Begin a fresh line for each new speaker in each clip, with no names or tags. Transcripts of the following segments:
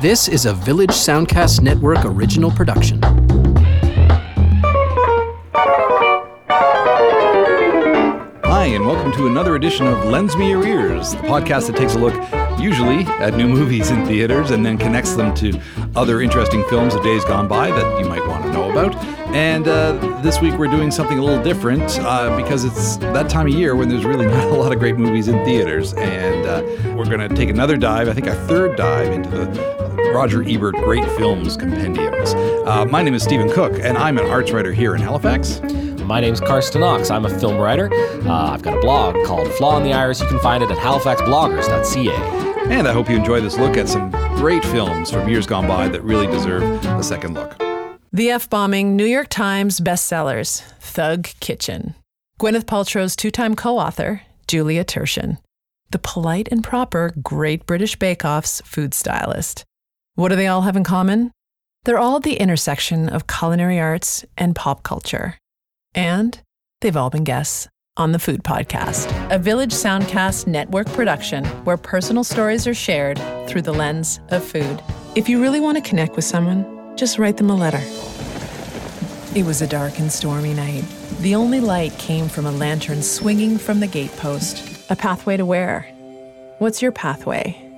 This is a Village Soundcast Network original production.
Hi, and welcome to another edition of Lends Me Your Ears, the podcast that takes a look usually at new movies in theaters and then connects them to other interesting films of days gone by that you might want to know about. And uh, this week we're doing something a little different uh, because it's that time of year when there's really not a lot of great movies in theaters. And uh, we're going to take another dive, I think a third dive into the Roger Ebert Great Films Compendiums. Uh, my name is Stephen Cooke, and I'm an arts writer here in Halifax.
My name's Carsten Knox. I'm a film writer. Uh, I've got a blog called Flaw in the Iris. You can find it at halifaxbloggers.ca.
And I hope you enjoy this look at some great films from years gone by that really deserve a second look.
The F bombing New York Times bestsellers, Thug Kitchen. Gwyneth Paltrow's two time co author, Julia Turshen. The polite and proper Great British Bake Off's food stylist. What do they all have in common? They're all at the intersection of culinary arts and pop culture. And they've all been guests on the Food Podcast, a Village Soundcast network production where personal stories are shared through the lens of food. If you really want to connect with someone, just write them a letter. It was a dark and stormy night. The only light came from a lantern swinging from the gatepost. A pathway to where? What's your pathway?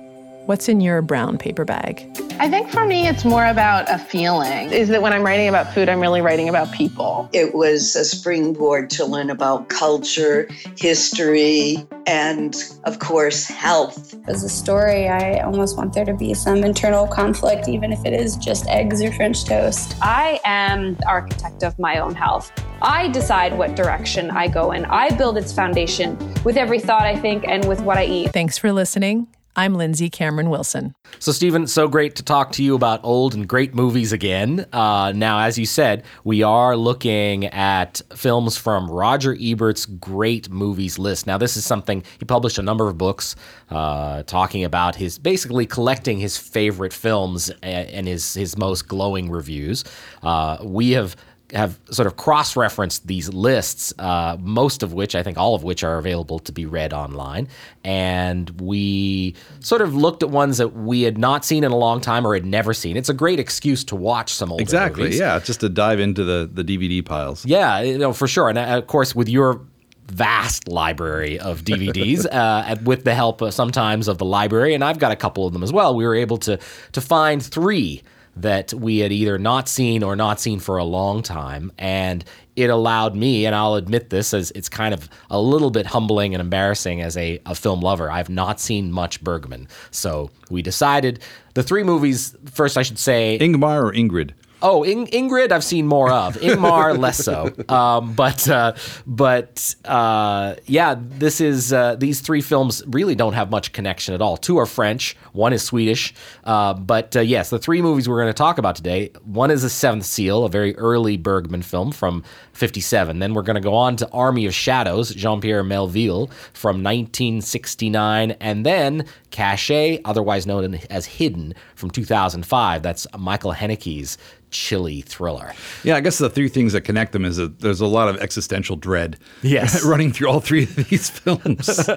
What's in your brown paper bag?
I think for me, it's more about a feeling. Is that when I'm writing about food, I'm really writing about people.
It was a springboard to learn about culture, history, and of course, health.
As a story, I almost want there to be some internal conflict, even if it is just eggs or French toast.
I am the architect of my own health. I decide what direction I go in. I build its foundation with every thought I think and with what I eat.
Thanks for listening. I'm Lindsay Cameron Wilson.
So, Stephen, so great to talk to you about old and great movies again. Uh, now, as you said, we are looking at films from Roger Ebert's great movies list. Now, this is something he published a number of books uh, talking about his basically collecting his favorite films and his his most glowing reviews. Uh, we have have sort of cross referenced these lists, uh, most of which, I think all of which are available to be read online. And we sort of looked at ones that we had not seen in a long time or had never seen. It's a great excuse to watch some old movies
Exactly,
movies.
yeah, just to dive into the, the DVD piles.
Yeah, you know, for sure. And uh, of course, with your vast library of DVDs, uh, with the help uh, sometimes of the library, and I've got a couple of them as well, we were able to to find three that we had either not seen or not seen for a long time. And it allowed me, and I'll admit this as it's kind of a little bit humbling and embarrassing as a, a film lover. I've not seen much Bergman. So we decided the three movies, first I should say.
Ingmar or Ingrid?
Oh, In- Ingrid, I've seen more of. Ingmar, less so. Um, but uh, but uh, yeah, this is uh, these three films really don't have much connection at all. Two are French, one is Swedish. Uh, but uh, yes, the three movies we're going to talk about today. One is The Seventh Seal, a very early Bergman film from '57. Then we're going to go on to Army of Shadows, Jean Pierre Melville from 1969, and then Caché, otherwise known as Hidden, from 2005. That's Michael Haneke's chilly thriller.
Yeah, I guess the three things that connect them is that there's a lot of existential dread.
Yes.
running through all three of these films.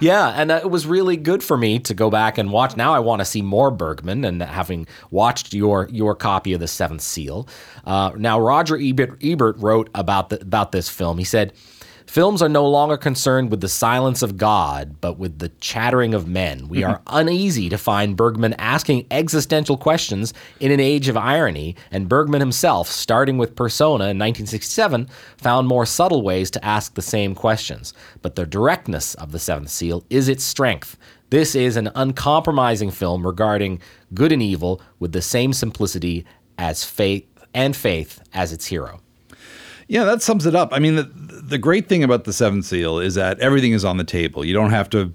yeah, and uh, it was really good for me to go back and watch. Now I want to see more Bergman, and having watched your your copy of The Seventh Seal. Uh, now Roger Ebert, Ebert wrote about the, about this film. He said. Films are no longer concerned with the silence of God, but with the chattering of men. We mm-hmm. are uneasy to find Bergman asking existential questions in an age of irony, and Bergman himself, starting with Persona in 1967, found more subtle ways to ask the same questions. But the directness of The Seventh Seal is its strength. This is an uncompromising film regarding good and evil with the same simplicity as faith and faith as its hero.
Yeah, that sums it up. I mean, the, the great thing about the Seventh Seal is that everything is on the table. You don't have to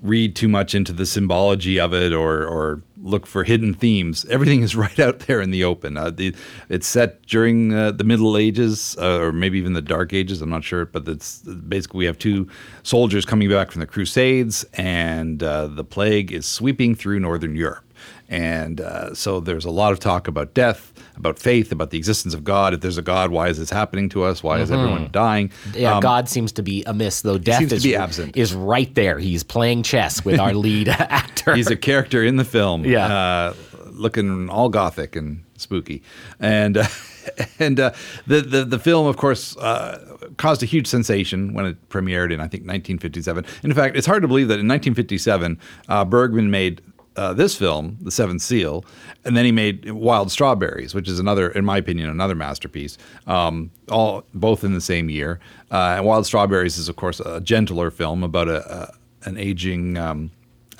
read too much into the symbology of it or, or look for hidden themes. Everything is right out there in the open. Uh, the, it's set during uh, the Middle Ages uh, or maybe even the Dark Ages. I'm not sure, but it's basically we have two soldiers coming back from the Crusades, and uh, the plague is sweeping through Northern Europe. And uh, so there's a lot of talk about death, about faith, about the existence of God. If there's a God, why is this happening to us? Why is
Mm-hmm.
everyone dying?
Yeah,
Um,
God seems to be amiss, though death
seems to
is,
be absent.
is right there. He's playing chess with our lead actor.
He's a character in the film.
Yeah.
Uh, looking all gothic and spooky, and uh, and uh, the, the the film, of course, uh, caused a huge sensation when it premiered in I think 1957. And In fact, it's hard to believe that in 1957 uh, Bergman made uh, this film, The Seventh Seal, and then he made Wild Strawberries, which is another, in my opinion, another masterpiece. Um, all both in the same year. Uh, and Wild Strawberries is, of course, a gentler film about a, a an aging. Um,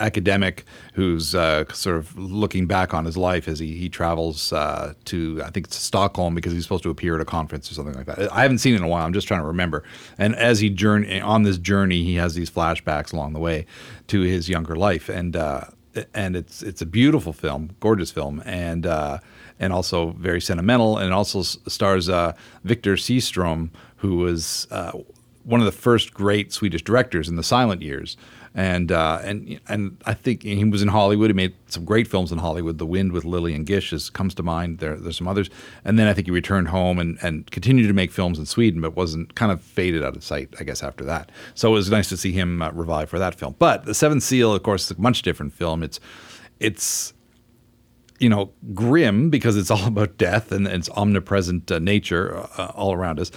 academic who's uh, sort of looking back on his life as he, he travels uh, to I think it's Stockholm because he's supposed to appear at a conference or something like that. I haven't seen it in a while. I'm just trying to remember. And as he journey on this journey, he has these flashbacks along the way to his younger life, and uh, and it's it's a beautiful film, gorgeous film, and uh, and also very sentimental, and it also stars uh, Victor Seastrom, who was uh, one of the first great Swedish directors in the silent years and uh, and and I think he was in Hollywood. He made some great films in Hollywood. The Wind with Lillian Gish is, comes to mind. There, there's some others, and then I think he returned home and, and continued to make films in Sweden, but wasn't kind of faded out of sight, I guess, after that. So it was nice to see him uh, revive for that film. But The Seventh Seal, of course, is a much different film. It's it's you know grim because it's all about death and, its omnipresent uh, nature uh, all around us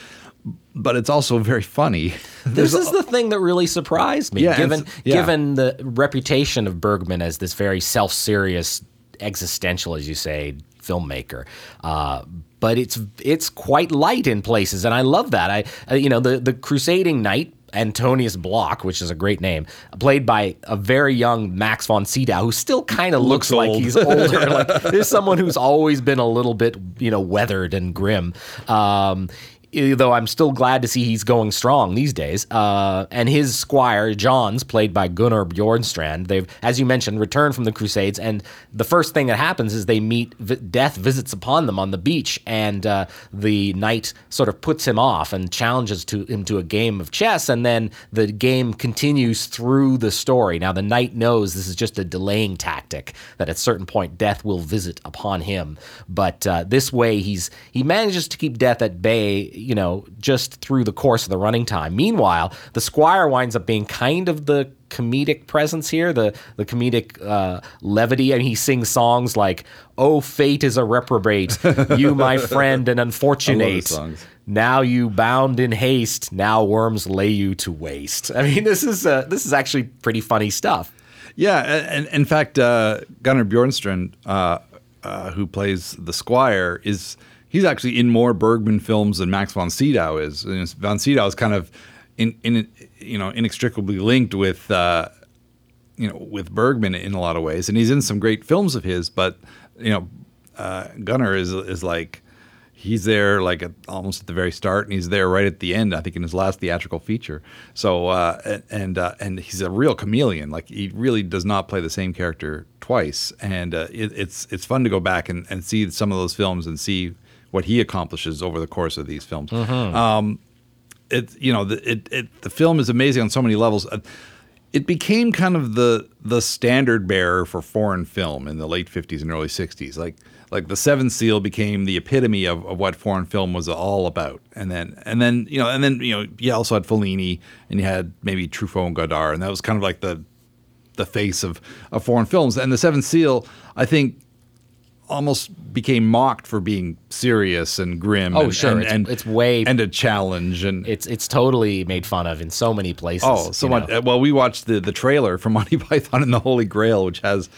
but it's also very funny.
this is the thing that really surprised me, yeah, given yeah. given the reputation of Bergman as this very self-serious, existential, as you say, filmmaker. Uh, but it's it's quite light in places, and I love that. I uh, you know the the Crusading Knight Antonius Block, which is a great name, played by a very young Max von Sydow, who still kind of looks, looks like he's older. like there's someone who's always been a little bit, you know, weathered and grim. Um, though I'm still glad to see he's going strong these days. Uh, and his squire, Johns, played by Gunnar Bjornstrand, they've, as you mentioned, returned from the Crusades. And the first thing that happens is they meet, death visits upon them on the beach. And uh, the knight sort of puts him off and challenges to him to a game of chess. And then the game continues through the story. Now, the knight knows this is just a delaying tactic, that at a certain point, death will visit upon him. But uh, this way, he's he manages to keep death at bay you know, just through the course of the running time. Meanwhile, the Squire winds up being kind of the comedic presence here, the the comedic uh, levity. and he sings songs like "Oh, fate is a reprobate, you my friend and unfortunate." Now you bound in haste. Now worms lay you to waste. I mean, this is uh, this is actually pretty funny stuff.
Yeah, and, in fact, uh, Gunnar Bjornstrand, uh, uh, who plays the Squire, is he's actually in more Bergman films than Max von Sydow is. And von Sydow is kind of in, in you know inextricably linked with uh, you know with Bergman in a lot of ways, and he's in some great films of his. But you know, uh, Gunnar is is like he's there like at, almost at the very start, and he's there right at the end. I think in his last theatrical feature. So uh, and uh, and he's a real chameleon. Like he really does not play the same character twice, and uh, it, it's it's fun to go back and, and see some of those films and see what he accomplishes over the course of these films. Mm-hmm. Um, it you know the, it, it the film is amazing on so many levels. Uh, it became kind of the the standard bearer for foreign film in the late 50s and early 60s. Like like the Seventh Seal became the epitome of, of what foreign film was all about. And then and then you know and then you know you also had Fellini and you had maybe Truffaut and Godard and that was kind of like the the face of, of foreign films. And the Seventh Seal, I think, almost became mocked for being serious and grim.
Oh,
and,
sure,
and,
it's,
and,
it's way
and a challenge, and
it's it's totally made fun of in so many places.
Oh, so much. Know. Uh, well, we watched the the trailer for Monty Python and the Holy Grail, which has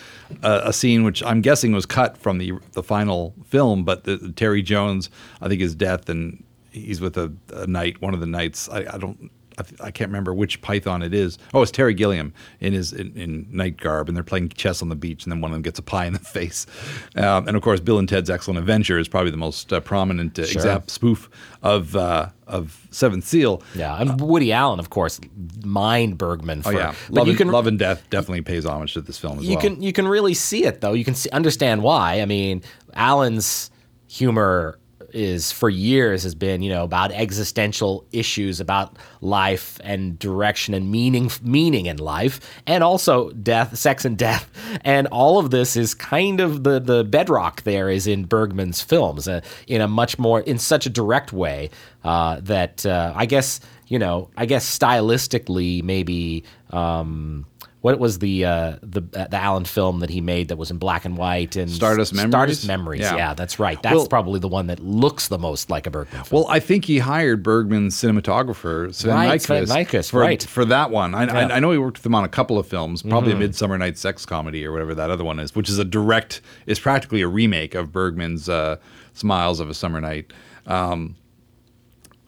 a, a scene which I'm guessing was cut from the the final film, but the, the Terry Jones, I think, his death and he's with a, a knight, one of the knights. I, I don't I, can't remember which Python it is. Oh, it's Terry Gilliam in his in, in, knight garb, and they're playing chess on the beach, and then one of them gets a pie in the face. Um, and of course, Bill and Ted's Excellent Adventure is probably the most uh, prominent uh, sure. example spoof of uh, of Seventh Seal.
Yeah, and Woody Allen, of course, mined Bergman. For,
oh yeah, love, and, can, love and Death definitely pays homage to this film as
you
well.
can you can really see it though. You can see, understand why. I mean, Allen's humor is for years has been you know about existential issues about life and direction and meaning meaning in life and also death sex and death. And all of this is kind of the the bedrock there is in Bergman's films uh, in a much more in such a direct way uh, that uh, I guess you know I guess stylistically maybe um, what was the uh, the uh, the Allen film that he made that was in black and white and
Stardust Memories?
Stardust Memories.
Yeah.
Yeah, that's right. That's
Well-
probably the one that looks the most like a Bergman film.
Well, I think he hired Bergman's cinematographer Sven
Right,
Nykvist,
Nykvist,
for,
right.
for that one. I,
Yeah. Mm-hmm.
I, I know he worked with him on a couple of films, probably a Midsummer Night's Sex Comedy or whatever that other one is, which is a direct, is practically a remake of Bergman's uh, Smiles of a Summer Night. Um,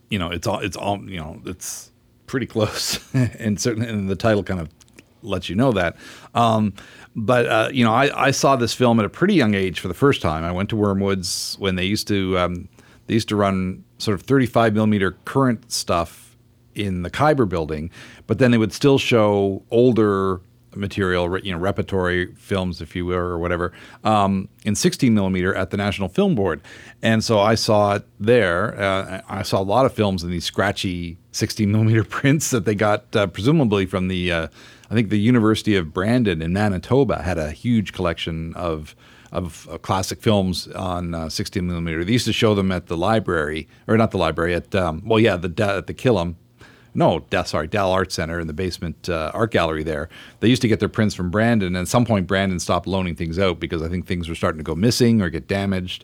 you know, it's all, it's all, you know, it's pretty close, and certainly, and the title kind of lets you know that. Um, but uh, you know, I, I saw this film at a pretty young age for the first time. I went to Wormwoods when they used to um, they used to run sort of 35 millimeter current stuff in the Khyber building, but then they would still show older material, you know, repertory films, if you will, or whatever, um, in 16 millimeter at the National Film Board. And so I saw it there. Uh, I saw a lot of films in these scratchy 16 millimeter prints that they got uh, presumably from the, uh, I think the University of Brandon in Manitoba had a huge collection of of uh, classic films on uh, 16 millimeter. They used to show them at the library, or not the library, at um, well, yeah, the at the Killam. No, sorry, Dal Art Center in the basement uh, art gallery there. They used to get their prints from Brandon, and at some point, Brandon stopped loaning things out because I think things were starting to go missing or get damaged,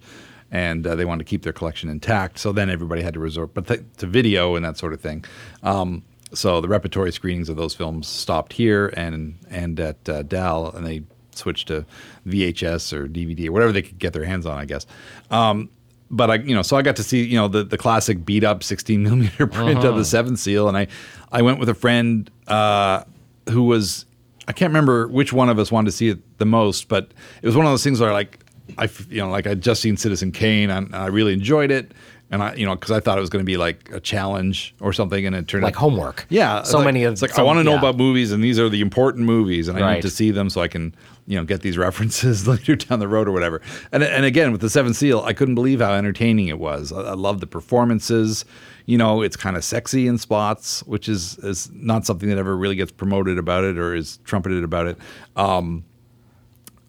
and uh, they wanted to keep their collection intact. So then everybody had to resort, but th- to video and that sort of thing. Um, so the repertory screenings of those films stopped here and and at uh, Dal, and they switched to VHS or DVD or whatever they could get their hands on, I guess. Um, but I, you know, so I got to see, you know, the, the classic beat up 16 millimeter print of the Seventh Seal, and I, I went with a friend uh, who was, I can't remember which one of us wanted to see it the most, but it was one of those things where like, I, you know, like I'd just seen Citizen Kane, and I really enjoyed it, and I, you know, because I thought it was going to be like a challenge or something, and it turned out
like
out
homework.
yeah,
so
like-
many of
It's like I want to know
yeah.
about movies, and these are the important movies, and I
Right.
need to see them so I can, you know, get these references later down the road or whatever. And and again with the Seventh Seal, I couldn't believe how entertaining it was. I, I love the performances. You know, it's kind of sexy in spots, which is is not something that ever really gets promoted about it or is trumpeted about it. Um,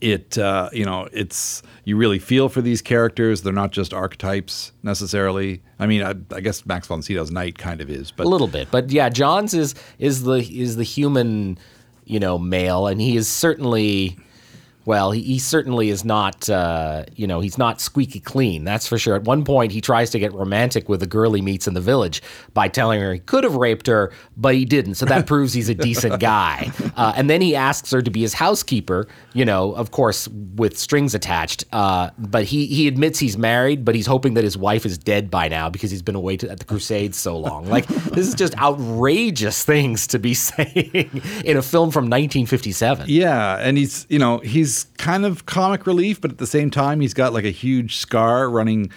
it uh, you know it's you really feel for these characters. They're not just archetypes necessarily. I mean, I, I guess Max von Sydow's knight kind of is, but
a little bit, but yeah, John's is is the is the human, you know, male, and he is certainly, well, he, he certainly is not, uh, you know, he's not squeaky clean. That's for sure. At one point, he tries to get romantic with a girl he meets in the village by telling her he could have raped her, but he didn't. So that proves he's a decent guy. Uh, and then he asks her to be his housekeeper, you know, of course with strings attached. Uh, but he he admits he's married, but he's hoping that his wife is dead by now because he's been away to, at the Crusades so long. Like this is just outrageous things to be saying in a film from 1957.
Yeah, and he's you know he's kind of comic relief, but at the same time he's got like a huge scar running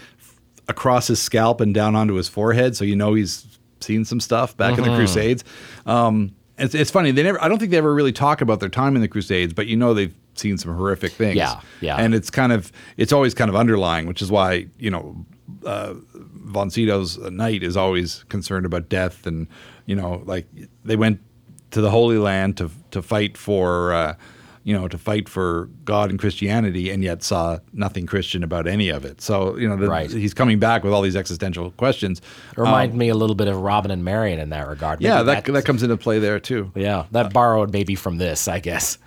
across his scalp and down onto his forehead, so you know he's seen some stuff back in the Crusades. Um, it's, it's funny they never. I don't think they ever really talk about their time in the Crusades, but you know they've seen some horrific things.
Yeah, yeah.
And it's kind of it's always kind of underlying, which is why you know uh, von knight is always concerned about death, and you know like they went to the Holy Land to to fight for. Uh, you know, to fight for God and Christianity, and yet saw nothing Christian about any of it. So, you know, the,
Right.
he's coming back with all these existential questions.
Remind me a little bit of Robin and Marion in that regard.
Yeah, that, that comes into play there too.
yeah, that borrowed maybe from this, I guess.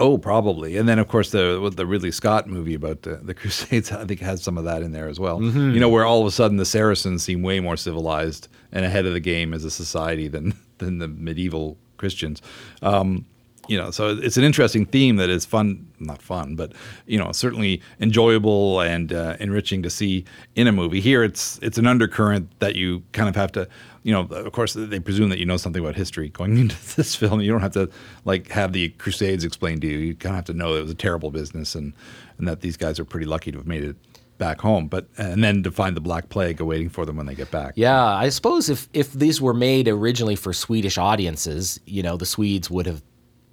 Oh, probably. And then, of course, the the Ridley Scott movie about the, the Crusades, I think, has some of that in there as well.
Mm-hmm.
You know, where all of a sudden the Saracens seem way more civilized and ahead of the game as a society than than the medieval Christians. Um, you know, so it's an interesting theme that is fun, not fun, but you know, certainly enjoyable and uh, enriching to see in a movie. Here, it's it's an undercurrent that you kind of have to, you know, of course, they presume that you know something about history going into this film. You don't have to like have the Crusades explained to you. You kind of have to know it was a terrible business and and that these guys are pretty lucky to have made it back home. But and then to find the Black Plague awaiting for them when they get back.
Yeah, I suppose if if these were made originally for Swedish audiences, you know, the Swedes would have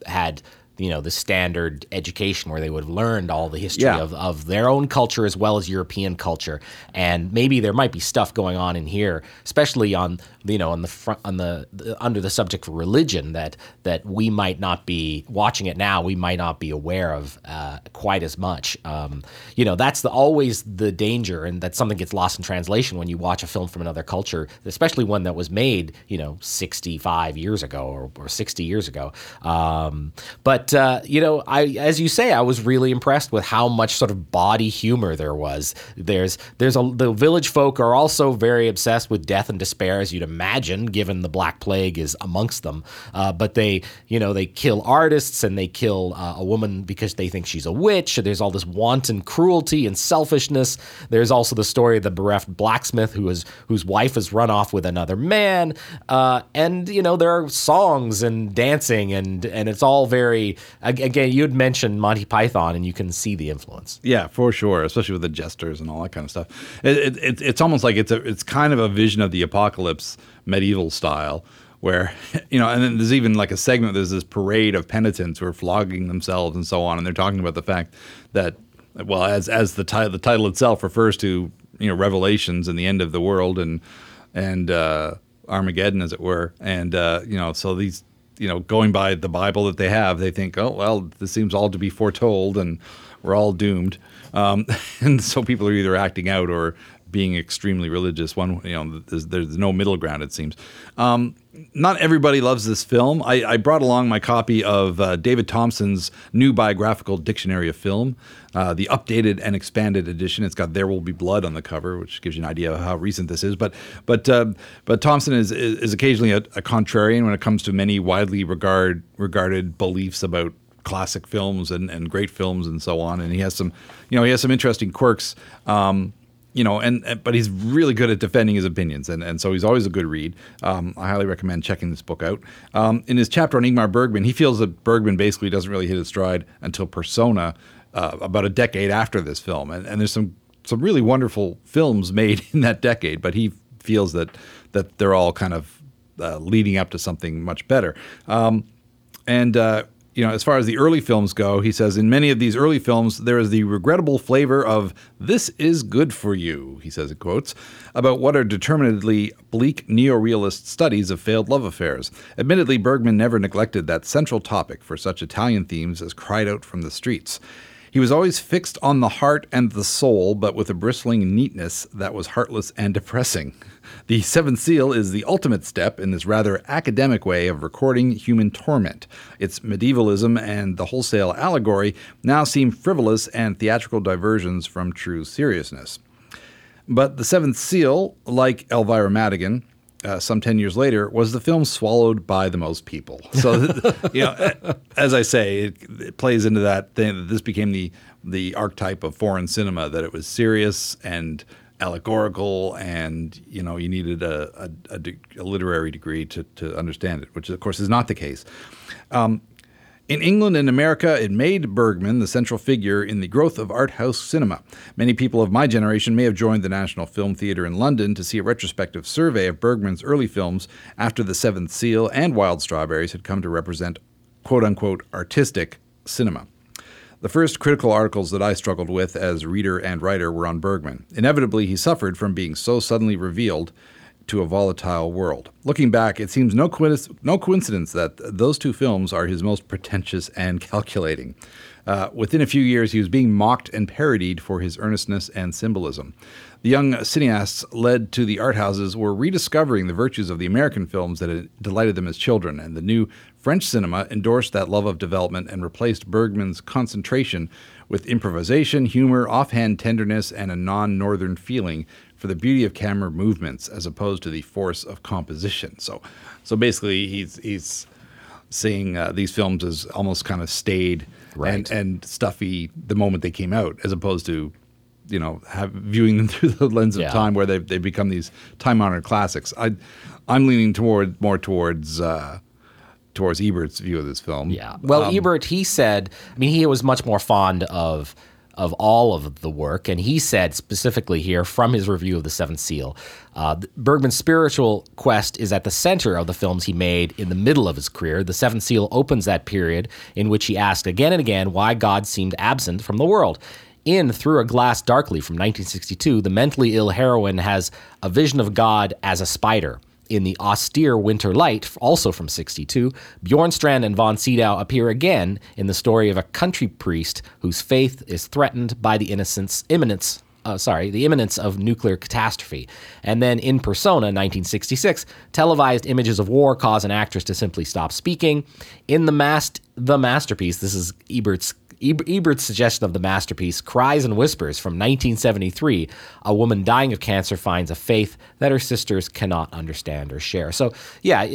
had you know the standard education where they would have learned all the history
Yeah.
of, of their own culture as well as European culture. And maybe there might be stuff going on in here especially on you know on the front on the, the under the subject of religion that that we might not be watching it now. We might not be aware of uh, quite as much. Um, you know that's the always the danger and that something gets lost in translation when you watch a film from another culture especially one that was made you know 65 years ago or, or 60 years ago. Um, but uh, you know I as you say I was really impressed with how much sort of body humor there was. There's there's a the village folk are also very obsessed with death and despair as you'd imagine given the black plague is amongst them. Uh, but they you know they kill artists and they kill uh, a woman because they think she's a witch. There's all this wanton cruelty and selfishness. There's also the story of the bereft blacksmith who is whose wife has run off with another man. Uh, and you know there are songs and dancing and and it's all very ag- again you had mentioned Monty Python and you can see the influence
Yeah, for sure, especially with the jesters and all that kind of stuff. It, it, it's almost like it's a it's kind of a vision of the apocalypse, medieval style, where you know, and then there's even like a segment. There's this parade of penitents who are flogging themselves and so on, and they're talking about the fact that, well, as as the title the title itself refers to, you know, revelations and the end of the world and and uh, Armageddon, as it were, and uh, you know, so these you know, going by the Bible that they have, they think, oh well, this seems all to be foretold, and we're all doomed. Um, and so people are either acting out or being extremely religious. One, you know, there's, there's no middle ground. It seems. Um, not everybody loves this film. I, I brought along my copy of uh, David Thomson's new biographical dictionary of film, uh, the updated and expanded edition. It's got "There Will Be Blood" on the cover, which gives you an idea of how recent this is. But but uh, but Thompson is is, occasionally a, a contrarian when it comes to many widely regard regarded beliefs about classic films and, and great films and so on. And he has some, you know, he has some interesting quirks. Um, you know, and, but he's really good at defending his opinions, and, and so he's always a good read. Um, I highly recommend checking this book out. Um, in his chapter on Ingmar Bergman, he feels that Bergman basically doesn't really hit his stride until Persona, uh, about a decade after this film, and, and there's some some really wonderful films made in that decade, but he feels that that they're all kind of uh, leading up to something much better. Um, and uh, you know, as far as the early films go, he says in many of these early films there is the regrettable flavor of "this is good for you." He says in quotes about what are determinedly bleak neo-realist studies of failed love affairs. Admittedly, Bergman never neglected that central topic for such Italian themes as cried out from the streets. He was always fixed on the heart and the soul, but with a bristling neatness that was heartless and depressing. The Seventh Seal is the ultimate step in this rather academic way of recording human torment. Its medievalism and the wholesale allegory now seem frivolous and theatrical diversions from true seriousness. But The Seventh Seal, like Elvira Madigan, uh, some 10 years later, was the film swallowed by the most people. So, you know, as I say, it, it plays into that thing that this became the, the archetype of foreign cinema, that it was serious and allegorical and, you know, you needed a, a, a, de- a literary degree to, to understand it, which of course is not the case. Um, in England and America, it made Bergman the central figure in the growth of art house cinema. Many people of my generation may have joined the National Film Theatre in London to see a retrospective survey of Bergman's early films after The Seventh Seal and Wild Strawberries had come to represent quote unquote artistic cinema. The first critical articles that I struggled with as reader and writer were on Bergman. Inevitably, he suffered from being so suddenly revealed to a volatile world. Looking back, it seems no, no coincidence that those two films are his most pretentious and calculating. Uh, within a few years, he was being mocked and parodied for his earnestness and symbolism. The young cineasts led to the art houses were rediscovering the virtues of the American films that had delighted them as children, and the new French cinema endorsed that love of development and replaced Bergman's concentration with improvisation, humor, offhand tenderness, and a non northern feeling for the beauty of camera movements as opposed to the force of composition. So, so basically, he's he's seeing uh, these films as almost kind of staid
Right.
and and stuffy the moment they came out, as opposed to you know have, viewing them through the lens of
Yeah.
time where they they become these time honored classics. I I'm leaning toward more towards. Uh, Towards Ebert's view of this film.
Yeah. Well,
Um,
Ebert, he said, I mean, he was much more fond of of all of the work. And he said specifically here from his review of The Seventh Seal uh, Bergman's spiritual quest is at the center of the films he made in the middle of his career. The Seventh Seal opens that period in which he asked again and again why God seemed absent from the world. In Through a Glass Darkly from 1962, the mentally ill heroine has a vision of God as a spider. In the austere Winter Light, also from 62, Bjornstrand and von Sydow appear again in the story of a country priest whose faith is threatened by the innocence, imminence uh, sorry, the imminence of nuclear catastrophe. And then in Persona, 1966, televised images of war cause an actress to simply stop speaking. In the mast, the masterpiece, this is Ebert's Ebert's suggestion of the masterpiece, Cries and Whispers from 1973, a woman dying of cancer finds a faith that her sisters cannot understand or share. So, yeah,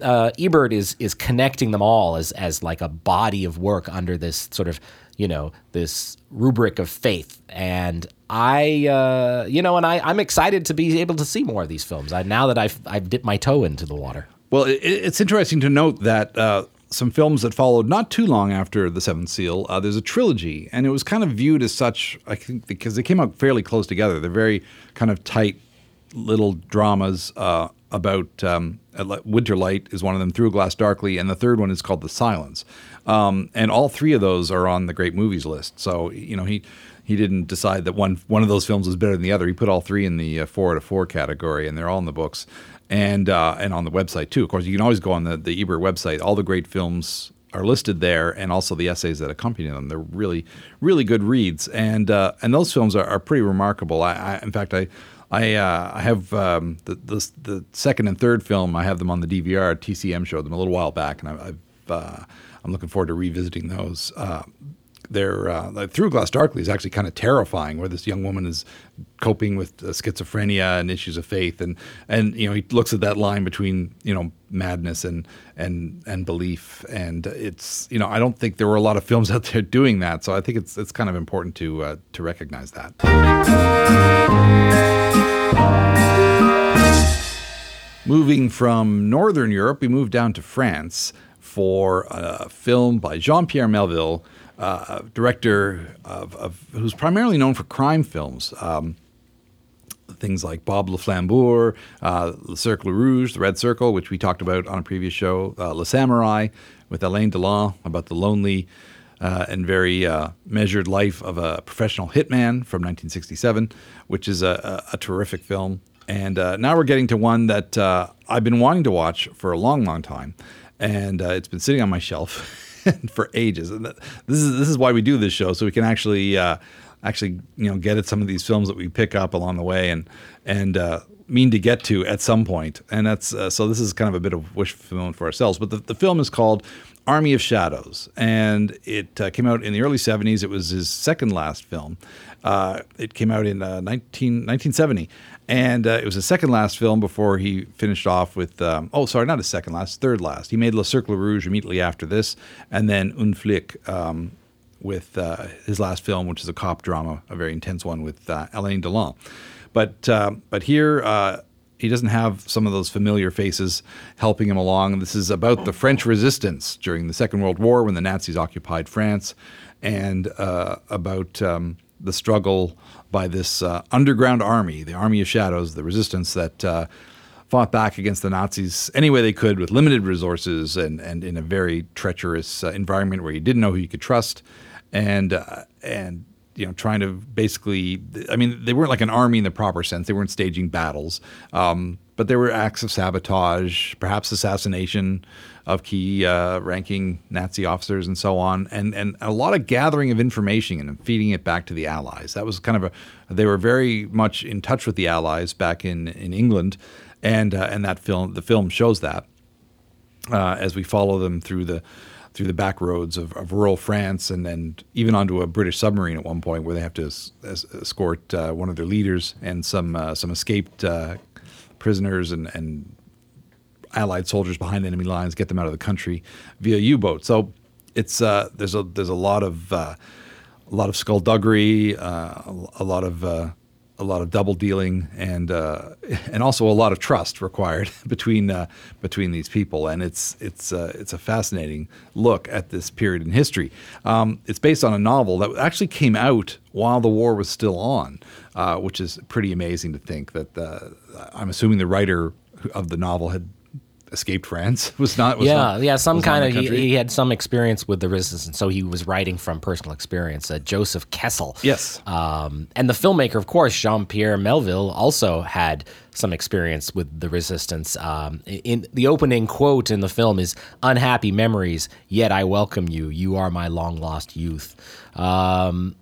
uh, Ebert is is connecting them all as as like a body of work under this sort of you know this rubric of faith. And i uh, you know and I, i'm excited to be able to see more of these films. I, now that i've i've dipped my toe into the water.
Well it, it's interesting to note that uh, some films that followed not too long after the seventh seal uh, there's a trilogy and it was kind of viewed as such i think because they came out fairly close together they're very kind of tight little dramas uh, about um, Winter Light is one of them, Through a Glass Darkly, and the third one is called The Silence. Um, and all three of those are on the great movies list. So you know he he didn't decide that one one of those films was better than the other. He put all three in the uh, four out of four category, and they're all in the books and uh, and on the website too. Of course, you can always go on the the Ebert website. All the great films are listed there, and also the essays that accompany them. They're really really good reads, and uh, and those films are, are pretty remarkable. I, I, in fact I. I uh, I have um, the, the, the second and third film. I have them on the DVR. TCM showed them a little while back, and I, have uh, I'm looking forward to revisiting those. They're uh, Through Glass Darkly is actually kind of terrifying, where this young woman is coping with uh, schizophrenia and issues of faith, and and you know he looks at that line between you know madness and and and belief, and it's you know I don't think there were a lot of films out there doing that, so I think it's it's kind of important to uh, to recognize that. Moving from Northern Europe, we move down to France for a film by Jean Pierre Melville, uh, director of, of, who's primarily known for crime films. Um, things like Bob Le Flambeur, uh, Le Cercle Rouge, The Red Circle, which we talked about on a previous show, uh, Le Samouraï with Alain Delon about the lonely uh, and very uh, measured life of a professional hitman from 1967, which is a, a, a terrific film. And uh, now we're getting to one that uh, I've been wanting to watch for a long, long time and uh, it's been sitting on my shelf for ages. And this is this is why we do this show, so we can actually uh, actually you know get at some of these films that we pick up along the way and and uh, mean to get to at some point. And that's uh, so this is kind of a bit of wish fulfillment for ourselves. But the, the film is called Army of Shadows, and it uh, came out in the early '70s. It was his second last film. Uh, it came out in 19, 1970 and uh, it was his second last film before he finished off with, um, oh, sorry, not his second last, third last. He made Le Cercle Rouge immediately after this, and then Un Flic um, with uh, his last film, which is a cop drama, a very intense one with uh, Alain Delon. But, uh, but here, uh, he doesn't have some of those familiar faces helping him along. This is about the French resistance during the Second World War when the Nazis occupied France, and uh, about um, the struggle by this uh, underground army, the Army of Shadows, the resistance that uh, fought back against the Nazis any way they could with limited resources and, and in a very treacherous uh, environment where you didn't know who you could trust. And, uh, and you know, trying to basically, I mean, they weren't like an army in the proper sense. They weren't staging battles, um, but there were acts of sabotage, perhaps assassination of key uh, ranking Nazi officers and so on, and and a lot of gathering of information and feeding it back to the Allies. That was kind of a they were very much in touch with the Allies back in in England, and uh, and that film the film shows that uh, as we follow them through the through the back roads of, of, rural France and then even onto a British submarine at one point where they have to es- escort uh, one of their leaders and some uh, some escaped uh, prisoners and, and Allied soldiers behind enemy lines, get them out of the country via U-boat. So it's uh, there's a there's a lot of uh, a lot of skullduggery, uh, a lot of a lot of double dealing and uh, and also a lot of trust required between uh, between these people, and it's it's uh, it's a fascinating look at this period in history. Um, it's based on a novel that actually came out while the war was still on, uh, which is pretty amazing to think that uh, I'm assuming the writer of the novel had escaped France. Was not was
yeah
not-
yeah some kind of he, he had some experience with the resistance so he was writing from personal experience uh, joseph kessel.
Yes.
um, and the filmmaker of course jean-pierre melville also had some experience with the resistance. Um, in the opening quote in the film is unhappy memories yet i welcome you. You are my long lost youth. Um,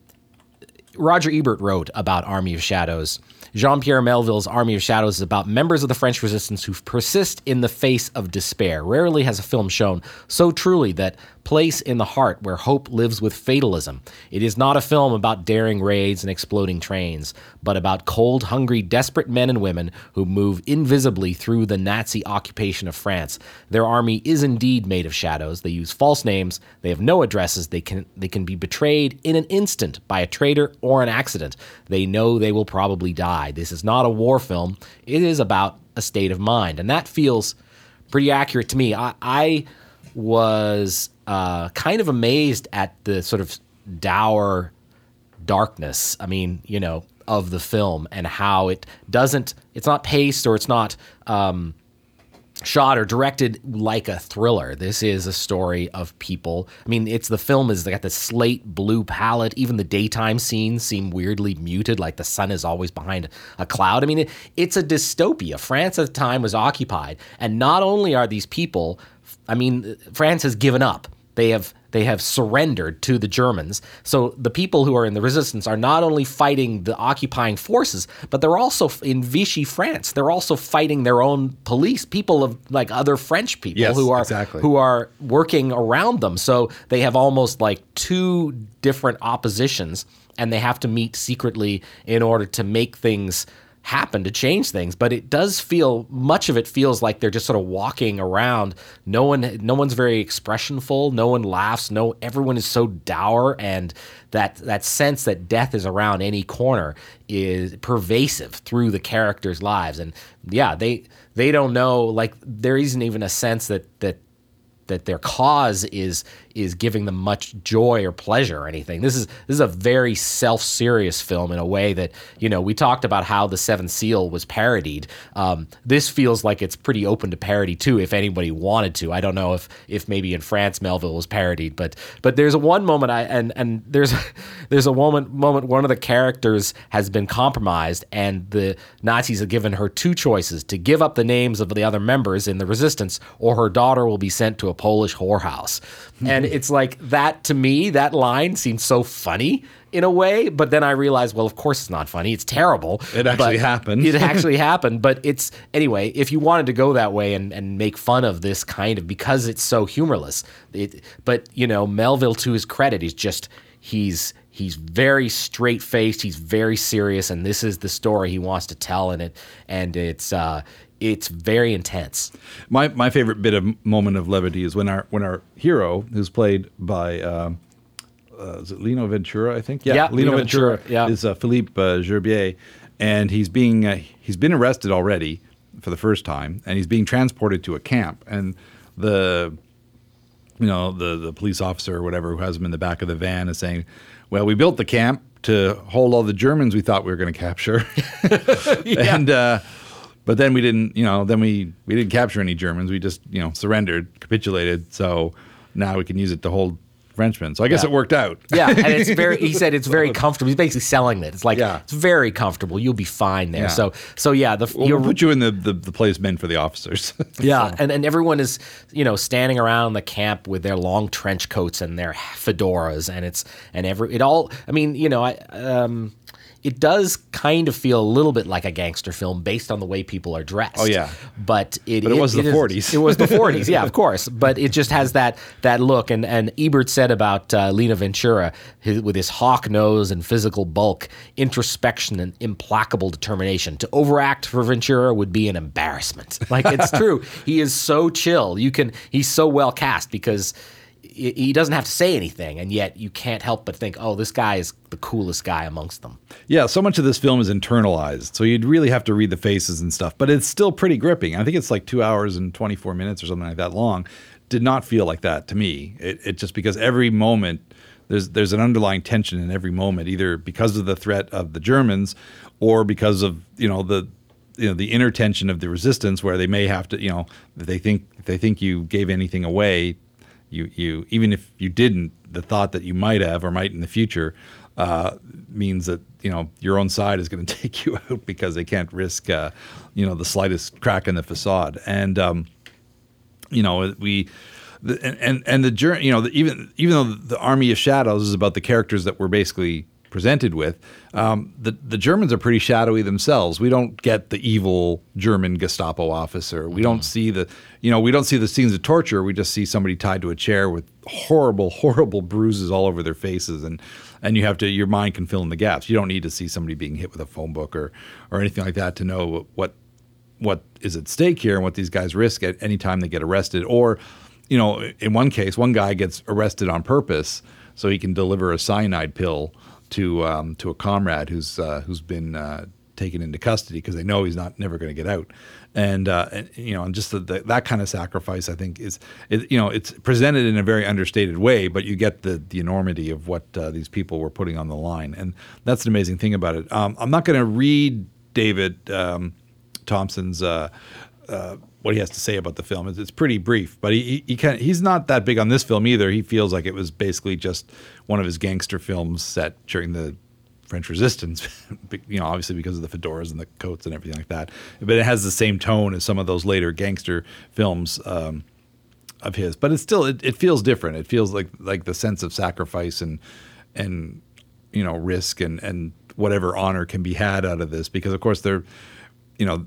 Roger Ebert wrote about Army of Shadows. Jean Pierre Melville's Army of Shadows is about members of the French resistance who persist in the face of despair. Rarely has a film shown so truly that place in the heart where hope lives with fatalism. It is not a film about daring raids and exploding trains, but about cold, hungry, desperate men and women who move invisibly through the Nazi occupation of France. Their army is indeed made of shadows. They use false names. They have no addresses. They can they can be betrayed in an instant by a traitor or an accident. They know they will probably die. This is not a war film. It is about a state of mind, and that feels pretty accurate to me. I, I was uh, kind of amazed at the sort of dour darkness. I mean, you know, of the film and how it doesn't. It's not paced or it's not. Um, shot or directed like a thriller. This is a story of people. I mean, it's the film is they got the slate blue palette. Even the daytime scenes seem weirdly muted, like the sun is always behind a cloud. I mean, it, it's a dystopia. France at the time was occupied, and not only are these people, I mean, France has given up. They have they have surrendered to the Germans. So the people who are in the resistance are not only fighting the occupying forces, but they're also in Vichy France. They're also fighting their own police, people of like other French people
Yes,
who are
exactly.
who are working around them. So they have almost like two different oppositions and they have to meet secretly in order to make things happen to change things but it does feel much of it feels like they're just sort of walking around. No one no one's very expressionful. No one laughs. No everyone is so dour and that that sense that death is around any corner is pervasive through the characters lives. And yeah they they don't know like there isn't even a sense that that that their cause is is giving them much joy or pleasure or anything. This is this is a very self-serious film in a way that you know we talked about how the Seventh Seal was parodied. Um, this feels like it's pretty open to parody too, if anybody wanted to. I don't know if if maybe in France Melville was parodied, but but there's a one moment I and and there's there's a moment moment one of the characters has been compromised and the Nazis have given her two choices to give up the names of the other members in the resistance or her daughter will be sent to a Polish whorehouse. And it's like that to me, that line seems so funny in a way, but then I realized, well, of course it's not funny. It's terrible.
It actually happened.
It actually happened. But it's anyway, if you wanted to go that way and, and make fun of this kind of because it's so humorless. It, but you know, Melville to his credit, he's just he's he's very straight faced, he's very serious, and this is the story he wants to tell in it, and it's uh it's very intense.
My my favorite bit of moment of levity is when our when our hero, who's played by um, uh, is it Lino Ventura, I think.
Yeah,
Lino,
Lino
Ventura.
Ventura, yeah.
is uh, Philippe uh, Gerbier, and he's being uh, he's been arrested already for the first time, and he's being transported to a camp, and the you know the the police officer or whatever who has him in the back of the van is saying, "Well, we built the camp to hold all the Germans we thought we were going to capture." and uh, but then we didn't you know then we we didn't capture any germans we just you know surrendered capitulated so now we can use it to hold frenchmen so i guess
Yeah.
it worked out
Yeah, and it's very. He said it's very comfortable. He's basically selling it. It's like
Yeah.
it's very comfortable. You'll be fine there.
Yeah.
So so yeah, the
we'll put you in the, the, the place meant for the officers
Yeah, and, and everyone is, you know, standing around the camp with their long trench coats and their fedoras, and it's and every it all. I mean, you know, I um, it does kind of feel a little bit like a gangster film based on the way people are dressed.
Oh, yeah.
but it
But it was the
is-
40s.
It was the 40s, yeah, of course. But it just has that that look, and and Ebert said about uh, Lino Ventura his, with his hawk nose and physical bulk, introspection and implacable determination. To overact for Ventura would be an embarrassment. Like it's true, he is so chill. You can he's so well cast because he doesn't have to say anything, and yet you can't help but think, oh, this guy is the coolest guy amongst them.
Yeah, so much of this film is internalized. So you'd really have to read the faces and stuff, but it's still pretty gripping. I think it's like two hours and 24 minutes or something like that long. Did not feel like that to me. It, it just because every moment there's there's an underlying tension in every moment, either because of the threat of the Germans or because of you know the you know the inner tension of the resistance, where they may have to you know they think they think you gave anything away, you you even if you didn't, the thought that you might have or might in the future uh, means that you know your own side is going to take you out because they can't risk uh, you know the slightest crack in the facade. And um, you know we the, and and the journey you know the, even even though the army of shadows is about the characters that we're basically presented with um, the the Germans are pretty shadowy themselves. We don't get the evil German Gestapo officer. We don't see the you know we don't see the scenes of torture. We just see somebody tied to a chair with horrible horrible bruises all over their faces. And and you have to your mind can fill in the gaps. You don't need to see somebody being hit with a phone book or or anything like that to know what what is at stake here and what these guys risk at any time they get arrested. Or, you know, in one case, one guy gets arrested on purpose so he can deliver a cyanide pill to um, to a comrade who's uh, who's been uh, taken into custody because they know he's not never going to get out. And, uh, and you know, and just the, the, that kind of sacrifice, I think, is it, you know, it's presented in a very understated way, but you get the the enormity of what uh, these people were putting on the line, and that's an amazing thing about it. Um, I'm not going to read David. Um, Thomson's uh, uh, what he has to say about the film. It's, it's pretty brief, but he he, can, he's not that big on this film either. He feels like it was basically just one of his gangster films set during the French Resistance, you know, obviously because of the fedoras and the coats and everything like that. But it has the same tone as some of those later gangster films um, of his. But it's still it, it feels different. It feels like like the sense of sacrifice and and you know risk and and whatever honor can be had out of this because of course they're you know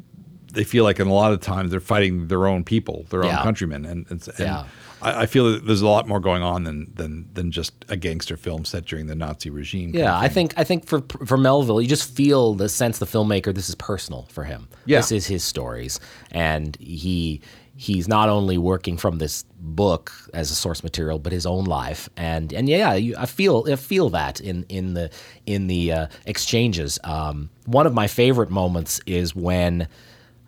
they feel like in a lot of times they're fighting their own people, their
Yeah.
own countrymen, and, and, and
Yeah.
I, I feel that there's a lot more going on than than than just a gangster film set during the Nazi regime.
Yeah, I think I think for for Melville, you just feel the sense the filmmaker. This is personal for him.
Yeah.
This is his stories, and he he's not only working from this book as a source material, but his own life. And and yeah, you, I feel I feel that in in the in the uh, exchanges. Um, one of my favorite moments is when.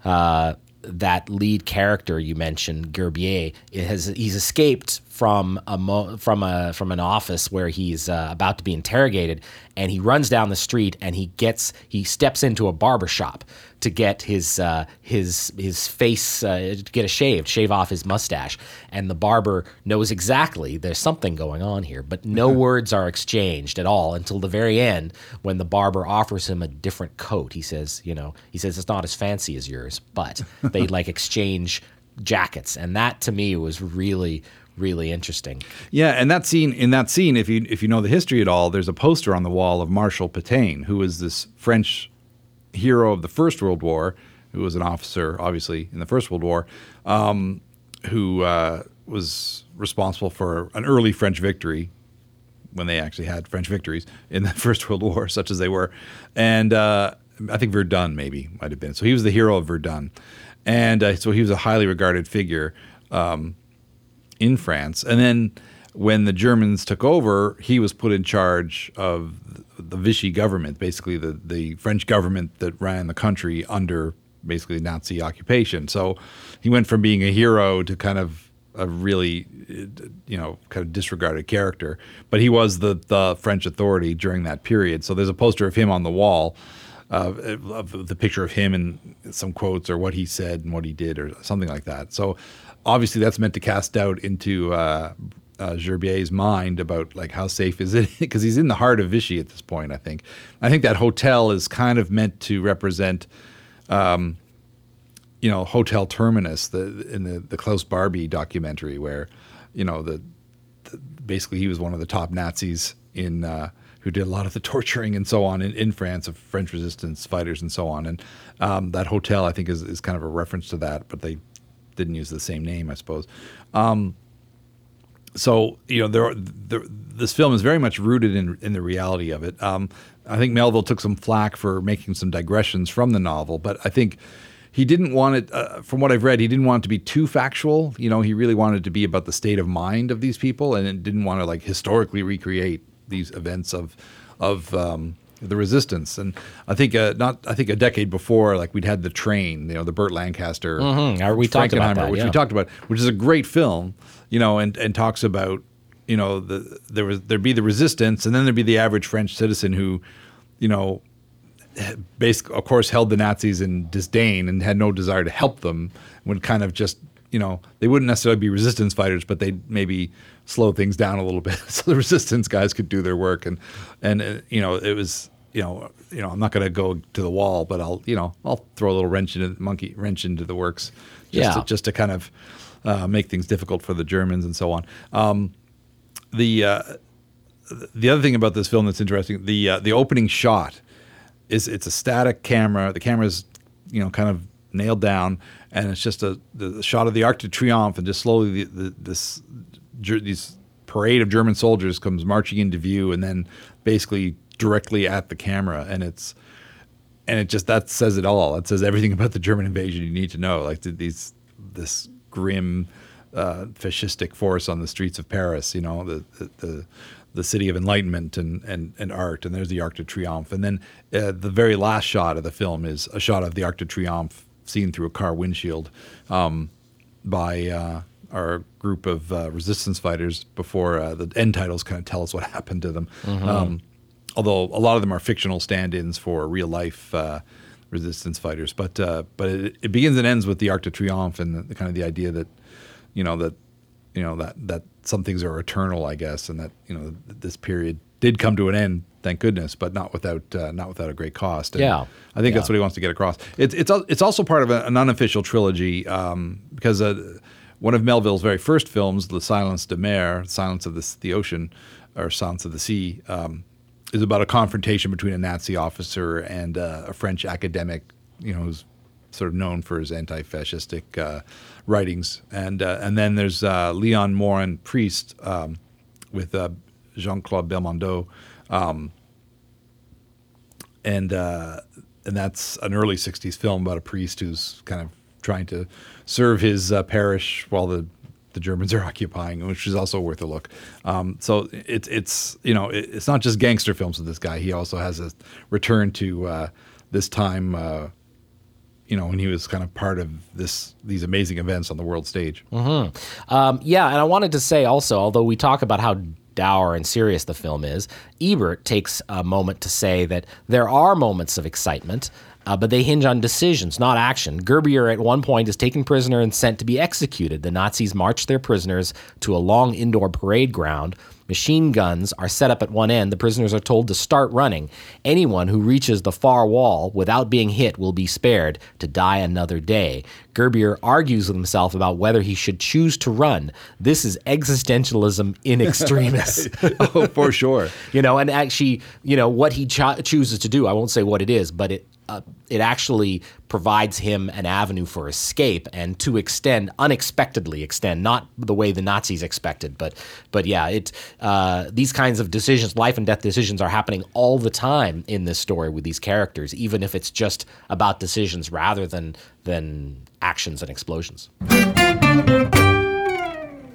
Uh, that lead character you mentioned, Gerbier, has he's escaped from a mo- from a from an office where he's uh, about to be interrogated, and he runs down the street and he gets he steps into a barber shop to get his uh, his his face uh, to get a shave, shave off his mustache, and the barber knows exactly there's something going on here, but no words are exchanged at all until the very end when the barber offers him a different coat. He says, you know, he says it's not as fancy as yours, but they like exchange jackets, and that to me was really really interesting.
Yeah, and that scene in that scene, if you if you know the history at all, there's a poster on the wall of Marshal Pétain, who is this French hero of the First World War, who was an officer, obviously, in the First World War, um, who uh, was responsible for an early French victory when they actually had French victories in the First World War, such as they were. And uh, I think Verdun maybe might have been. So he was the hero of Verdun. And uh, so he was a highly regarded figure um, in France. And then when the Germans took over, he was put in charge of the Vichy government, basically the, the French government that ran the country under basically Nazi occupation. So he went from being a hero to kind of a really, you know, kind of disregarded character. But he was the, the French authority during that period. So there's a poster of him on the wall. Uh, of the picture of him and some quotes or what he said and what he did or something like that. So obviously that's meant to cast doubt into uh, uh, Gerbier's mind about like how safe is it because he's in the heart of Vichy at this point. I think. I think that hotel is kind of meant to represent, um, you know, Hotel Terminus, the in the the Klaus Barbie documentary, where, you know, the, the basically he was one of the top Nazis in. Uh, who did a lot of the torturing and so on in, in France of French resistance fighters and so on. And um, that hotel, I think, is, is kind of a reference to that, but they didn't use the same name, I suppose. Um, so you know, there, there, this film is very much rooted in in the reality of it. Um, I think Melville took some flack for making some digressions from the novel, but I think he didn't want it. Uh, from what I've read, he didn't want it to be too factual. You know, he really wanted it to be about the state of mind of these people, and it didn't want to like historically recreate these events of of um, the resistance. And I think uh, not. I think a decade before, like we'd had the train. You know, the Burt Lancaster.
Mhm. We talked about that,
which
yeah.
we talked about, which is a great film. You know, and and talks about you know the there was there'd be the resistance, and then there'd be the average French citizen who, you know, basically, of course, held the Nazis in disdain and had no desire to help them. Would kind of just, you know, they wouldn't necessarily be resistance fighters, but they'd maybe slow things down a little bit so the resistance guys could do their work. And and uh, you know, it was, you know, you know, I'm not going to go to the wall, but I'll, you know, I'll throw a little wrench into the monkey wrench into the works, just
Yeah.
to, just to kind of uh, make things difficult for the Germans and so on. Um, the uh, the other thing about this film that's interesting, the uh, the opening shot is it's a static camera. The camera's you know kind of nailed down, and it's just a the, shot of the Arc de Triomphe, and just slowly the, the, this these parade of German soldiers comes marching into view, and then basically directly at the camera, and it's and it just that says it all. It says everything about the German invasion you need to know. Like th- these this grim uh, fascistic force on the streets of Paris. You know the the. the the city of enlightenment and, and, and art, and there's the Arc de Triomphe. And then uh, the very last shot of the film is a shot of the Arc de Triomphe seen through a car windshield um, by uh, our group of uh, resistance fighters before uh, the end titles kind of tell us what happened to them.
Mhm.
Um, although a lot of them are fictional stand-ins for real life uh, resistance fighters. But uh, but it, it begins and ends with the Arc de Triomphe and the, the kind of the idea that you know that you know that that some things are eternal, I guess, and that you know this period did come to an end, thank goodness, but not without uh, not without a great cost. And
Yeah.
I think
Yeah.
that's what he wants to get across. It's it's it's also part of a, an unofficial trilogy um, because uh, one of Melville's very first films, *The Silence de Mer, Silence of the, the Ocean, or Silence of the Sea, um, is about a confrontation between a Nazi officer and uh, a French academic, you know, who's sort of known for his anti-fascistic uh, writings. And uh, and then there's uh, Leon Morin Priest um, with uh, Jean-Claude Belmondo. Um, and and that's an early '60s film about a priest who's kind of trying to serve his parish while the the Germans are occupying, which is also worth a look. Um, so it's it's you know it, it's not just gangster films with this guy. He also has a return to uh, this time. Uh, you know, when he was kind of part of this these amazing events on the world stage.
hmm Um, yeah, and I wanted to say also, although we talk about how dour and serious the film is, Ebert takes a moment to say that there are moments of excitement, uh, but they hinge on decisions, not action. Gerbier at one point is taken prisoner and sent to be executed. The Nazis march their prisoners to a long indoor parade ground. Machine guns are set up at one end. The prisoners are told to start running. Anyone who reaches the far wall without being hit will be spared to die another day. Gerbier argues with himself about whether he should choose to run. This is existentialism in extremis.
oh, for sure.
you know, and actually, you know, what he cho- chooses to do, I won't say what it is, but it uh, it actually provides him an avenue for escape and to extend unexpectedly extend, not the way the Nazis expected, but but yeah, it uh, these kinds of decisions, life and death decisions, are happening all the time in this story with these characters, even if it's just about decisions rather than than actions and explosions.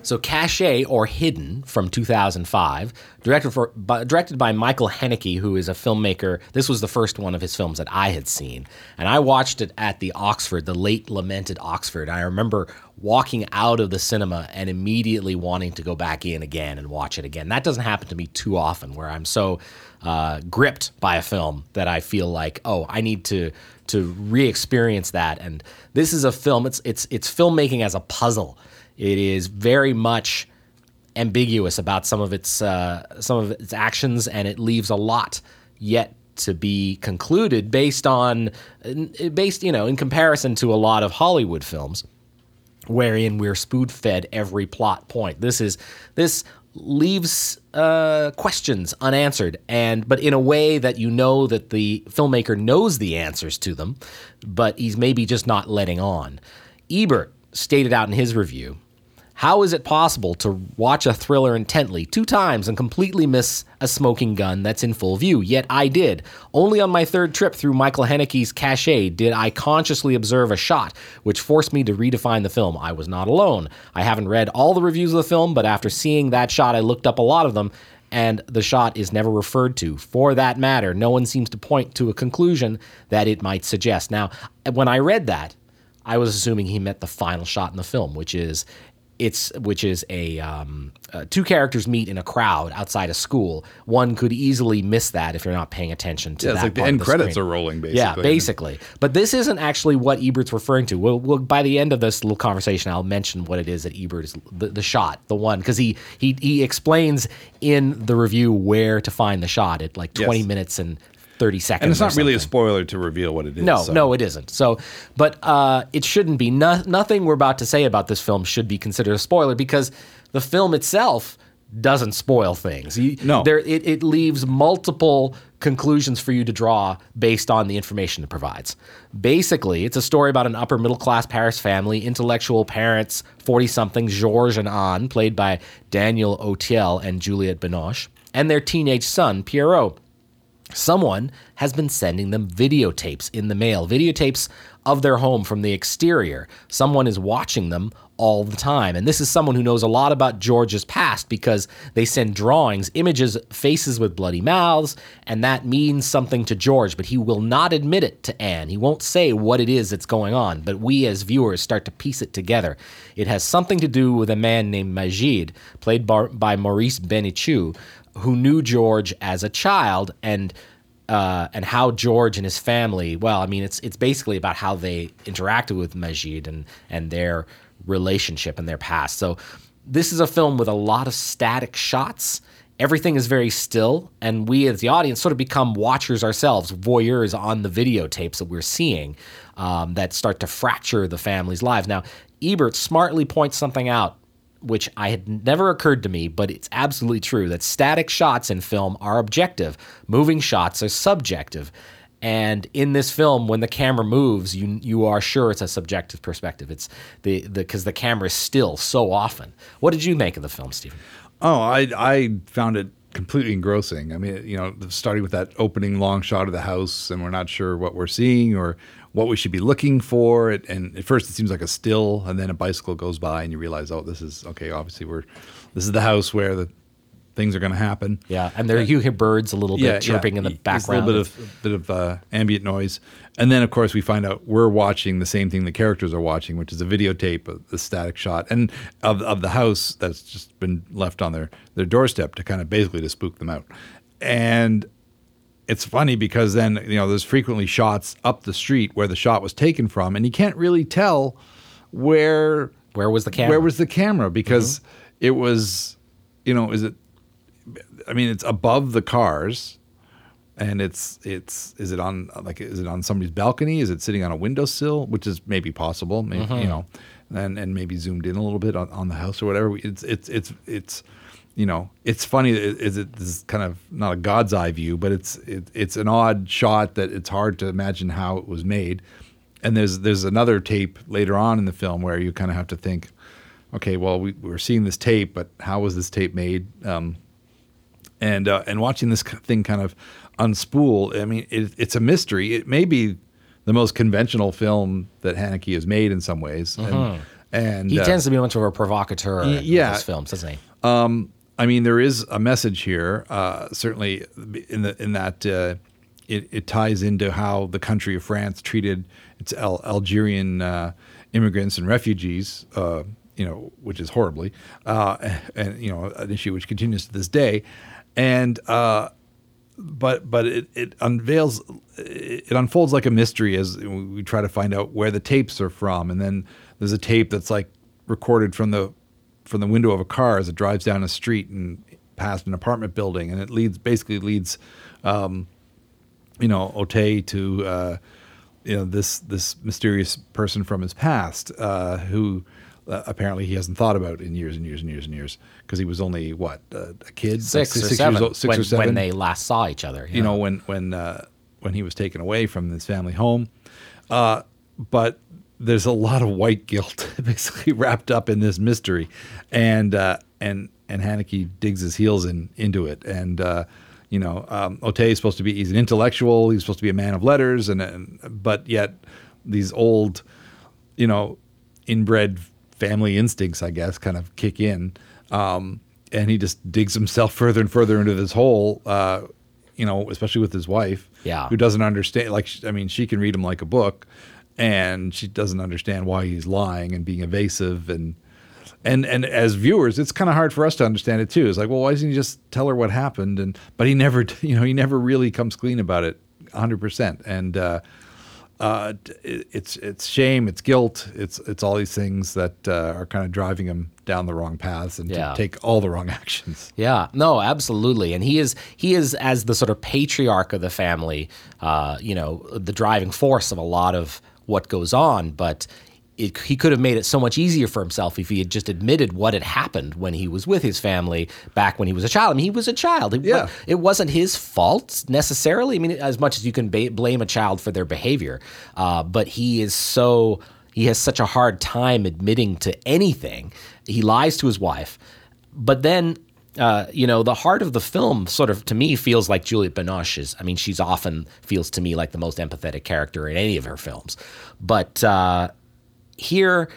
So, Caché or Hidden from 2005, directed, for, by, directed by Michael Haneke, who is a filmmaker. This was the first one of his films that I had seen. And I watched it at the Oxford, the late lamented Oxford. I remember walking out of the cinema and immediately wanting to go back in again and watch it again. That doesn't happen to me too often, where I'm so uh, gripped by a film that I feel like, oh, I need to to re-experience that. And this is a film. It's it's it's filmmaking as a puzzle. It is very much ambiguous about some of its uh, some of its actions, and it leaves a lot yet to be concluded based on based you know in comparison to a lot of Hollywood films, wherein we're spoon fed every plot point. This is this leaves uh, questions unanswered, and but in a way that you know that the filmmaker knows the answers to them, but he's maybe just not letting on. Ebert stated out in his review How is it possible to watch a thriller intently two times and completely miss a smoking gun that's in full view? Yet I did. Only on my third trip through Michael Haneke's Caché did I consciously observe a shot, which forced me to redefine the film. I was not alone. I haven't read all the reviews of the film, but after seeing that shot, I looked up a lot of them, and the shot is never referred to. For that matter, no one seems to point to a conclusion that it might suggest. Now, when I read that, I was assuming he meant the final shot in the film, which is it's which is a um, uh, two characters meet in a crowd outside a school. One could easily miss that if you're not paying attention to
Yeah,
that.
it's like the end credits
screen.
are rolling, basically.
Yeah, basically. But this isn't actually what Ebert's referring to. We'll, we'll, by the end of this little conversation, I'll mention what it is that Ebert is the, the shot, the one, because he, he he explains in the review where to find the shot at like 20
Yes.
minutes and 30 seconds.
And it's not really a spoiler to reveal what it is.
No,
so.
no, it isn't. So, but uh, it shouldn't be. No, nothing we're about to say about this film should be considered a spoiler because the film itself doesn't spoil things. You,
No.
there it, it leaves multiple conclusions for you to draw based on the information it provides. Basically, it's a story about an upper middle class Paris family, intellectual parents, 40 something, Georges and Anne, played by Daniel Auteuil and Juliette Binoche, and their teenage son, Pierrot. Someone has been sending them videotapes in the mail, videotapes of their home from the exterior. Someone is watching them all the time. And this is someone who knows a lot about George's past because they send drawings, images, faces with bloody mouths, and that means something to George, but he will not admit it to Anne. He won't say what it is that's going on, but we as viewers start to piece it together. It has something to do with a man named Majid, played by, Maurice Benichou, who knew George as a child and uh, and how George and his family. Well, I mean, it's it's basically about how they interacted with Majid and and their relationship and their past. So this is a film with a lot of static shots. Everything is very still, and we as the audience sort of become watchers ourselves, voyeurs on the videotapes that we're seeing um, that start to fracture the family's lives. Now, Ebert smartly points something out which I had never occurred to me, but it's absolutely true that static shots in film are objective, moving shots are subjective. And in this film, when the camera moves, you you are sure it's a subjective perspective. It's the the because the camera is still so often. What did you make of the film, Stephen?
Oh, I I found it completely engrossing. I mean, you know, starting with that opening long shot of the house, and we're not sure what we're seeing or what we should be looking for. It, and at first, it seems like a still, and then a bicycle goes by, and you realize, oh, this is okay. Obviously, we're this is the house where the things are going to happen.
Yeah, and there you hear birds a little bit chirping in the background.
A little bit of bit of uh, ambient noise, and then of course we find out we're watching the same thing the characters are watching, which is a videotape, of the static shot, and of of the house that's just been left on their their doorstep to kind of basically to spook them out, and. It's funny because then you know there's frequently shots up the street where the shot was taken from, and you can't really tell where
Where was the camera?
where was the camera because mm-hmm. it was, you know, is it? I mean, it's above the cars, and it's it's is it on like is it on somebody's balcony? Is it sitting on a windowsill? Which is maybe possible, maybe you mm-hmm. know, and and maybe zoomed in a little bit on, on the house or whatever. It's it's it's it's. You know, it's funny. Is it this is kind of not a God's eye view, but it's it, it's an odd shot that it's hard to imagine how it was made. And there's there's another tape later on in the film where you kind of have to think, okay, well we, we're seeing this tape, but how was this tape made? Um, and uh, and watching this thing kind of unspool, I mean, it, it's a mystery. It may be the most conventional film that Haneke has made in some ways, and, and
he
uh,
tends to be much of a provocateur in
yeah.
his films, doesn't he?
I mean, there is a message here. Uh, certainly, in the in that uh, it, it ties into how the country of France treated its Al- Algerian uh, immigrants and refugees. Uh, you know, which is horribly, uh, and you know, an issue which continues to this day. And uh, but but it, it unveils it unfolds like a mystery as we try to find out where the tapes are from and then there's a tape that's like recorded from the from the window of a car as it drives down a street and past an apartment building and it leads basically leads um, you know Auteuil to uh, you know this this mysterious person from his past uh, who uh, apparently he hasn't thought about in years and years and years and years because he was only what uh, a kid
Six,
like
or seven,
years old, six
when,
or seven
when they last saw each other.
you know when when uh, when he was taken away from his family home. Uh, but there's a lot of white guilt basically wrapped up in this mystery, and uh, and and Haneke digs his heels in into it, and uh, you know, um, Auteuil is supposed to be he's an intellectual, he's supposed to be a man of letters, and, and but yet these old, you know, inbred family instincts, I guess, kind of kick in, um, and he just digs himself further and further into this hole. Uh, you know, especially with his wife,
Yeah.
who doesn't understand. Like, I mean, she can read him like a book, and she doesn't understand why he's lying and being evasive and and and as viewers, it's kind of hard for us to understand it too. It's like, well, why doesn't he just tell her what happened? And but he never, you know, he never really comes clean about it, hundred percent. And uh, uh, it- it's it's shame, it's guilt, it's it's all these things that uh, are kind of driving him down the wrong paths and
Yeah.
to take all the wrong actions.
Yeah, no, absolutely, and he is he is as the sort of patriarch of the family, uh, you know, the driving force of a lot of what goes on. But it, he could have made it so much easier for himself if he had just admitted what had happened when he was with his family back when he was a child. I mean, he was a child. It,
Yeah.
it wasn't his fault necessarily. I mean, as much as you can ba- blame a child for their behavior, uh, but he is so he has such a hard time admitting to anything. He lies to his wife, but then. Uh, you know, the heart of the film sort of to me feels like Juliette Binoche is. I mean, she's often feels to me like the most empathetic character in any of her films. But uh, here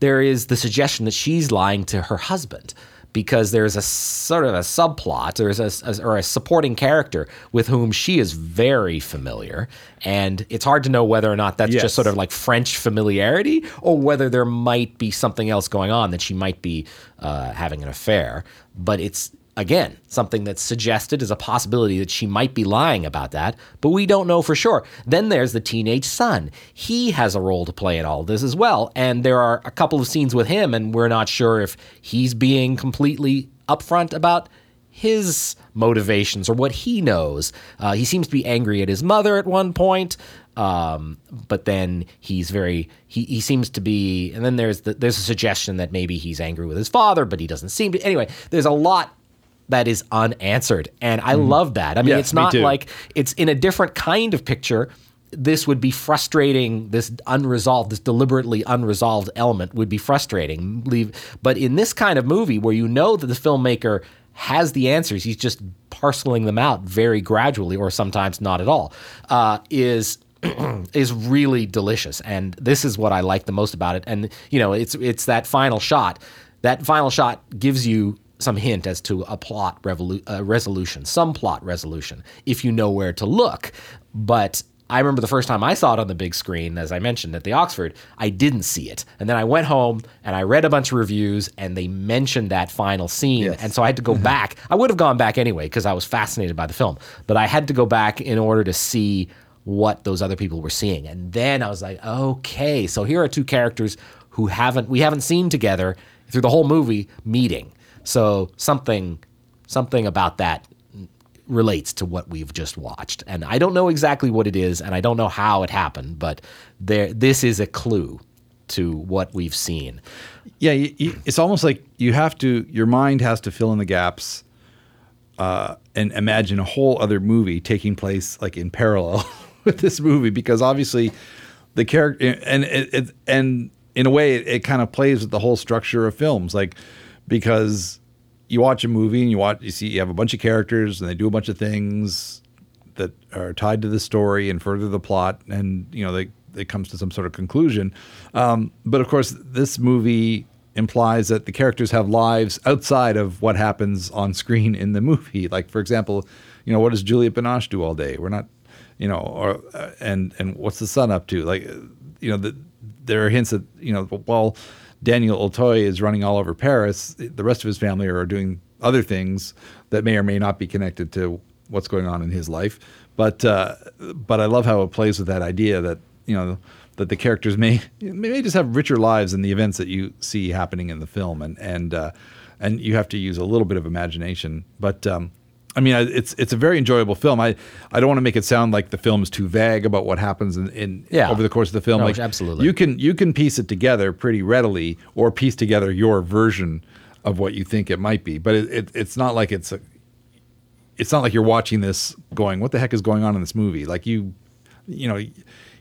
there is the suggestion that she's lying to her husband because there's a sort of a subplot there's a, a- or a supporting character with whom she is very familiar and it's hard to know whether or not that's
Yes.
just sort of like french familiarity or whether there might be something else going on that she might be uh, having an affair but it's again something that's suggested as a possibility that she might be lying about that but we don't know for sure. Then there's the teenage son. He has a role to play in all this as well and there are a couple of scenes with him and we're not sure if he's being completely upfront about his motivations or what he knows. Uh, he seems to be angry at his mother at one point um, but then he's very he, he seems to be and then there's the, there's a suggestion that maybe he's angry with his father but he doesn't seem to anyway there's a lot that is unanswered. And i love that. I mean it's not
too.
like it's in a different kind of picture this would be frustrating this unresolved this deliberately unresolved element would be frustrating. Leave but in this kind of movie where you know that the filmmaker has the answers he's just parceling them out very gradually or sometimes not at all uh, is is really delicious. And this is what I like the most about it. And you know it's it's that final shot. That final shot gives you some hint as to a plot revolu- uh, resolution some plot resolution if you know where to look but I remember the first time I saw it on the big screen, as I mentioned at the Oxford, I didn't see it. And then I went home and I read a bunch of reviews and they mentioned that final scene.
Yes.
And so I had to go back. I would have gone back anyway because I was fascinated by the film, but I had to go back in order to see what those other people were seeing. And then I was like, okay, so here are two characters who haven't we haven't seen together through the whole movie meeting. So something something about that relates to what we've just watched. And I don't know exactly what it is and I don't know how it happened, but there this is a clue to what we've seen.
Yeah, you, you, it's almost like you have to. Your mind has to fill in the gaps, uh, and imagine a whole other movie taking place like in parallel with this movie because obviously the character and it, it and in a way it, it kind of plays with the whole structure of films like because you watch a movie and you watch you see you have a bunch of characters and they do a bunch of things that are tied to the story and further the plot, and you know they it comes to some sort of conclusion. Um, but of course, this movie implies that the characters have lives outside of what happens on screen in the movie. Like for example, you know what does Juliette Binoche do all day? We're not, you know, or uh, and and what's the son up to? Like, you know, the, there are hints that you know while Daniel Auteuil is running all over Paris, the rest of his family are doing other things that may or may not be connected to what's going on in his life. But uh, but I love how it plays with that idea that you know that the characters may may just have richer lives than the events that you see happening in the film, and and uh, and you have to use a little bit of imagination. But um, I mean, it's it's a very enjoyable film. I, I don't want to make it sound like the film is too vague about what happens in, in
Yeah.
over the course of the film.
No,
like
absolutely.
you can you can piece it together pretty readily, or piece together your version of what you think it might be. But it, it it's not like it's a it's not like you're watching this going, what the heck is going on in this movie? Like you, you know,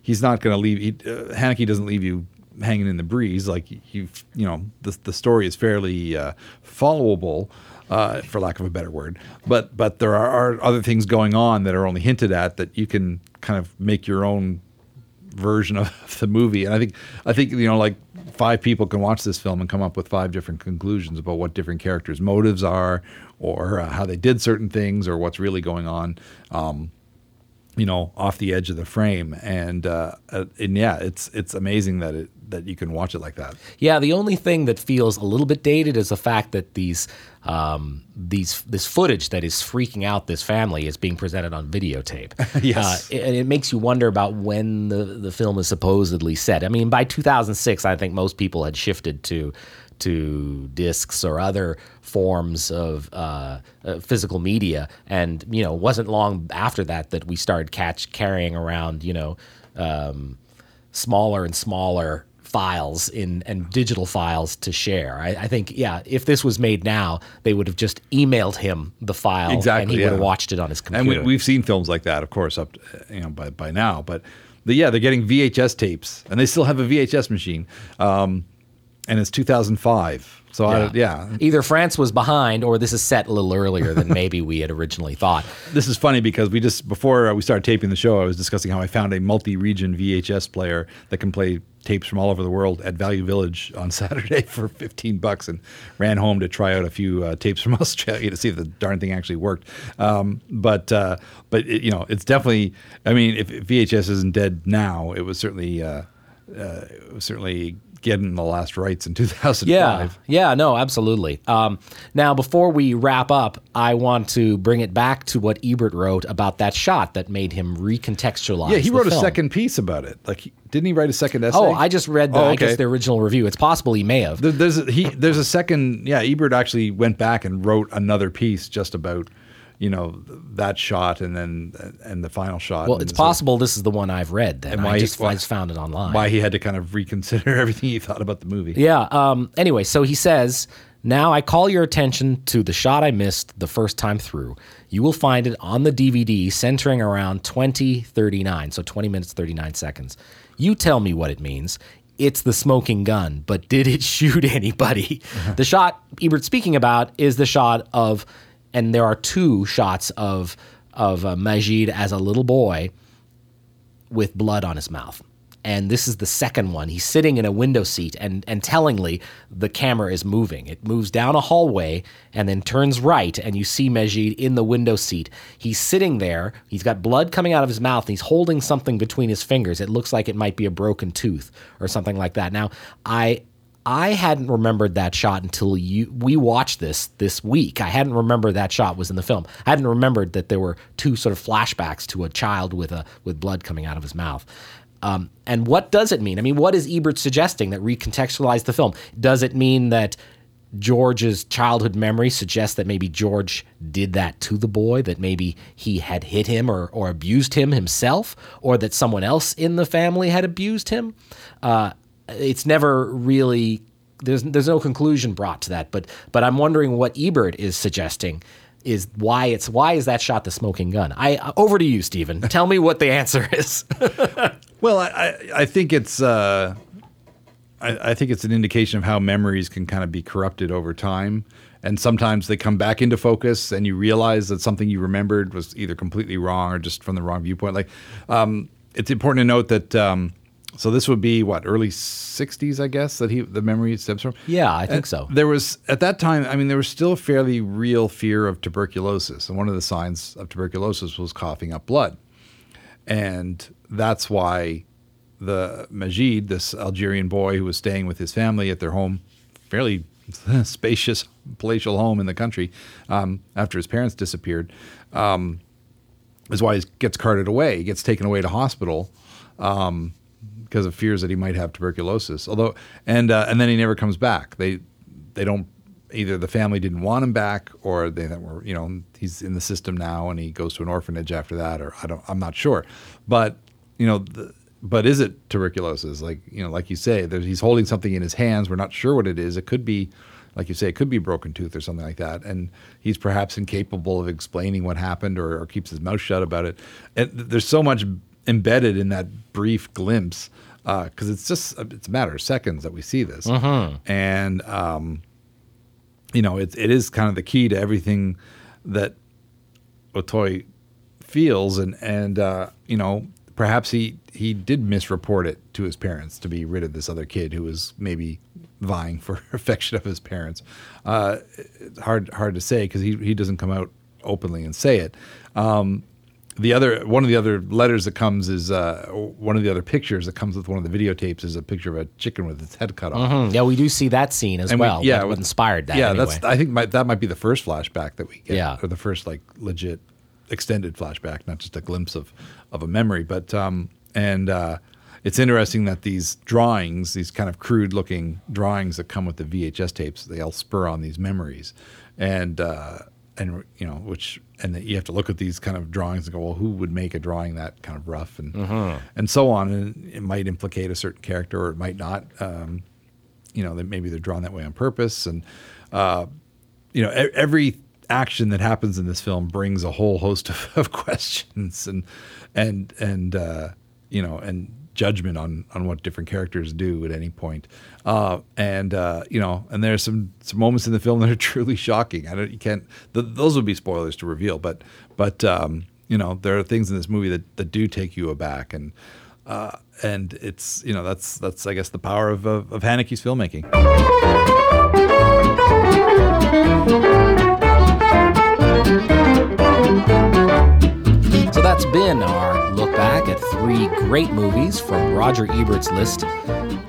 he's not going to leave. He, uh, Haneke doesn't leave you hanging in the breeze. Like you, you know, the the story is fairly uh, followable. Uh, for lack of a better word, but but there are, other things going on that are only hinted at that you can kind of make your own version of the movie. And I think I think you know like five people can watch this film and come up with five different conclusions about what different characters' motives are, or uh, how they did certain things, or what's really going on. Um, you know, off the edge of the frame, and uh, uh, and yeah, it's it's amazing that it that you can watch it like that.
Yeah, the only thing that feels a little bit dated is the fact that these um, these this footage that is freaking out this family is being presented on videotape.
yes,
uh, and it, makes you wonder about when the the film is supposedly set. I mean, by 2006, I think most people had shifted to to discs or other forms of uh, uh, physical media, and you know, it wasn't long after that that we started catch carrying around, you know. Um, smaller and smaller files in and digital files to share. I, I, think, yeah, if this was made now, they would have just emailed him the file,
exactly,
and he
yeah.
would have watched it on his computer.
And we, have seen films like that, of course, up to, you know by by now. But the, yeah, they're getting VHS tapes, and they still have a VHS machine, um, and it's 2005. So yeah. I, yeah.
Either France was behind, or this is set a little earlier than maybe we had originally thought.
This is funny because we just before we started taping the show, I was discussing how I found a multi-region VHS player that can play tapes from all over the world at Value Village on Saturday for 15 bucks, and ran home to try out a few uh, tapes from Australia to see if the darn thing actually worked. Um, but uh, but it, you know, it's definitely. I mean, if, if VHS isn't dead now, it was certainly. Uh, uh, it was certainly getting the last rites in 2005.
Yeah, yeah, no, absolutely. Um, now, before we wrap up, I want to bring it back to what Ebert wrote about that shot that made him recontextualize.
Yeah, he wrote
film.
a second piece about it. Like, he, didn't he write a second essay?
Oh, I just read the,
oh, okay.
I guess the original review. It's possible he may have.
There's a, he, there's a second. Yeah, Ebert actually went back and wrote another piece just about you know that shot and then and the final shot.
Well, it's possible this is the one I've read. Then and why I just, he, why, I just found it online.
Why he had to kind of reconsider everything he thought about the movie.
Yeah. Um, anyway, so he says. Now I call your attention to the shot I missed the first time through. You will find it on the DVD centering around 2039, so 20 minutes 39 seconds. You tell me what it means it's the smoking gun, but did it shoot anybody? the shot Ebert's speaking about is the shot of and there are two shots of of uh, Majid as a little boy with blood on his mouth. And this is the second one. He's sitting in a window seat, and, and tellingly, the camera is moving. It moves down a hallway and then turns right, and you see Majid in the window seat. He's sitting there. He's got blood coming out of his mouth, and he's holding something between his fingers. It looks like it might be a broken tooth or something like that. Now, I I hadn't remembered that shot until you we watched this this week. I hadn't remembered that shot was in the film. I hadn't remembered that there were two sort of flashbacks to a child with a with blood coming out of his mouth. Um, and what does it mean? I mean, what is Ebert suggesting that recontextualize the film? Does it mean that George's childhood memory suggests that maybe George did that to the boy, that maybe he had hit him or, or abused him himself, or that someone else in the family had abused him? Uh, it's never really there's there's no conclusion brought to that. But but I'm wondering what Ebert is suggesting is why it's why is that shot the smoking gun? I over to you, Stephen. Tell me what the answer is.
well, I I think it's. Uh, I, I think it's an indication of how memories can kind of be corrupted over time, and sometimes they come back into focus, and you realize that something you remembered was either completely wrong or just from the wrong viewpoint. Like, um, it's important to note that um, so this would be what early '60s, I guess, that he the memory stems from.
Yeah, I think and so.
There was at that time. I mean, there was still fairly real fear of tuberculosis, and one of the signs of tuberculosis was coughing up blood, and that's why the Majid, this Algerian boy who was staying with his family at their home, fairly spacious palatial home in the country, um, after his parents disappeared, um, is why he gets carted away. He gets taken away to hospital. Um, because of fears that he might have tuberculosis. Although, and uh, and then he never comes back. They they don't either the family didn't want him back or they were you know he's in the system now and he goes to an orphanage after that or I don't I'm not sure. But you know. The, but is it tuberculosis? Like you know, like you say, he's holding something in his hands. We're not sure what it is. It could be, like you say, it could be a broken tooth or something like that. And he's perhaps incapable of explaining what happened or, or keeps his mouth shut about it. And there's so much embedded in that brief glimpse because it's just it's a matter of seconds that we see this, and um, you know it it is kind of the key to everything that Auteuil feels, and and uh, you know perhaps he he did misreport it to his parents to be rid of this other kid who was maybe vying for affection of his parents. Uh, it's hard hard to say because he he doesn't come out openly and say it. Um, the other one of the other letters that comes is uh, one of the other pictures that comes with one of the videotapes is a picture of a chicken with its head cut off.
Hmm, yeah, we do see that scene as
And we-
well.
yeah,
what, inspired that.
Yeah,
anyway.
that's I think might, that might be the first flashback that we get.
Yeah.
or the first like legit extended flashback, not just a glimpse of of a memory. But um, and uh, it's interesting that these drawings, these kind of crude looking drawings that come with the VHS tapes, they all spur on these memories, and uh, and you know which and that you have to look at these kind of drawings and go, well, who would make a drawing that kind of rough and and so on, and it might implicate a certain character or it might not. Um, you know, that maybe they're drawn that way on purpose. And, uh, you know, every action that happens in this film brings a whole host of, of questions and, and, and, uh, you know, and judgment on, on what different characters do at any point. Uh, and, uh, you know, and there's some, some moments in the film that are truly shocking. I don't, you can't, th- those would be spoilers to reveal, but, but, um, you know, there are things in this movie that, that do take you aback and, uh, and it's you know that's that's I guess the power of of, of Haneke's filmmaking.
That's been our look back at three great movies from Roger Ebert's list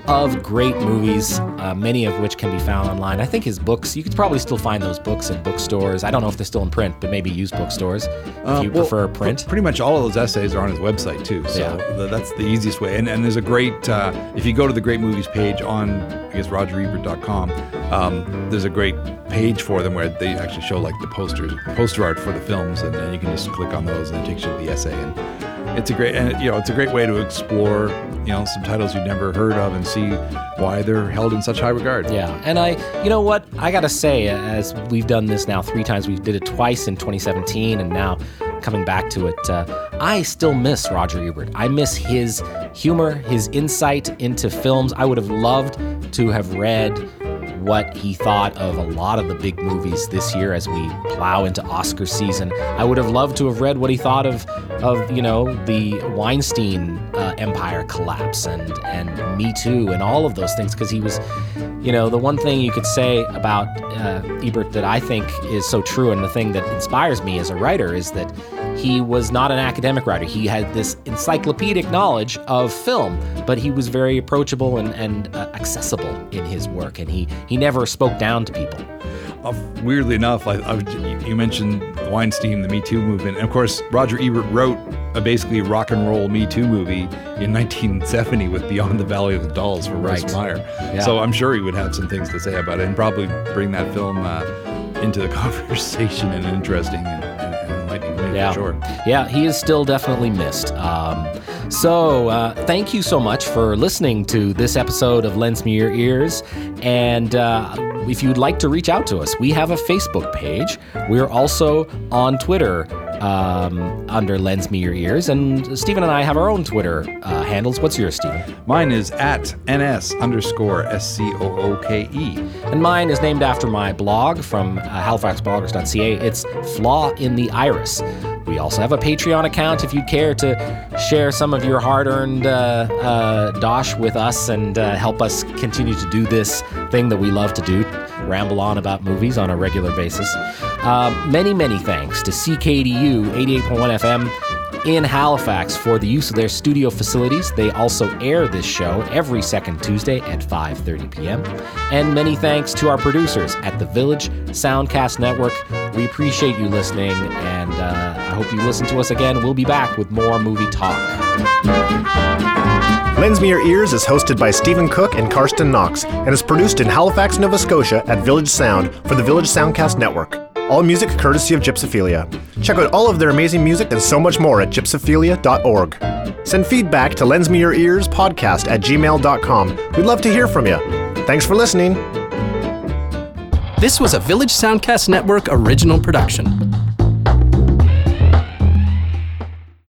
of great movies, uh, many of which can be found online. I think his books, you could probably still find those books in bookstores. I don't know if they're still in print, but maybe used bookstores if
Uh,
you
well,
prefer print.
Pretty much all of those essays are on his website too, so
Yeah.
th- that's the easiest way. And, and there's a great uh, if you go to the Great Movies page on I guess RogerEbert.com, um, there's a great page for them where they actually show like the posters, poster art for the films, and, and you can just click on those and it takes you to the essay. And it's a great and you know it's a great way to explore you know some titles you've never heard of and see why they're held in such high regard.
Yeah, and I, you know what, I gotta say, as we've done this now three times, we did it twice in 2017, and now coming back to it, uh, I still miss Roger Ebert. I miss his humor, his insight into films. I would have loved to have read what he thought of a lot of the big movies this year as we plow into Oscar season. I would have loved to have read what he thought of, of you know, the Weinstein uh, empire collapse and and Me Too and all of those things because he was, you know, the one thing you could say about uh, Ebert that I think is so true and the thing that inspires me as a writer is that he was not an academic writer. He had this encyclopedic knowledge of film, but he was very approachable and, and uh, accessible in his work, and he, he never spoke down to people.
Uh, weirdly enough, I, I, you- mentioned Weinstein, the Me Too movement, and of course, Roger Ebert wrote a basically rock and roll Me Too movie in 1970 with Beyond the Valley of the Dolls for Russ
Right.
Meyer.
Yeah.
So I'm sure he would have some things to say about it, and probably bring that film uh, into the conversation and interesting and,
Yeah.
sure.
Yeah, he is still definitely missed. Um, so, uh, thank you so much for listening to this episode of Lends Me Your Ears. And uh, if you'd like to reach out to us, we have a Facebook page. We're also on Twitter um, under Lends Me Your Ears. And Stephen and I have our own Twitter uh, handles. What's yours, Stephen?
Mine is at ns underscore s c o o k e.
And mine is named after my blog from uh, halifaxbloggers.ca. It's Flaw in the Iris. We also have a Patreon account if you care to share some of your hard earned uh, uh, dosh with us and uh, help us continue to do this thing that we love to do ramble on about movies on a regular basis. Uh, many, many thanks to CKDU 88.1 FM in Halifax for the use of their studio facilities. They also air this show every second Tuesday at 5:30 p.m. And many thanks to our producers at the Village Soundcast Network. We appreciate you listening, and uh, I hope you listen to us again. We'll be back with more movie talk.
Lends Me Your Ears is hosted by Stephen Cooke and Carsten Knox and is produced in Halifax, Nova Scotia at Village Sound for the Village Soundcast Network. All music courtesy of Gypsophilia. Check out all of their amazing music and so much more at gypsophilia.org. Send feedback to Lends Me Your Ears podcast at gmail.com. We'd love to hear from you. Thanks for listening.
This was a Village Soundcast Network original production.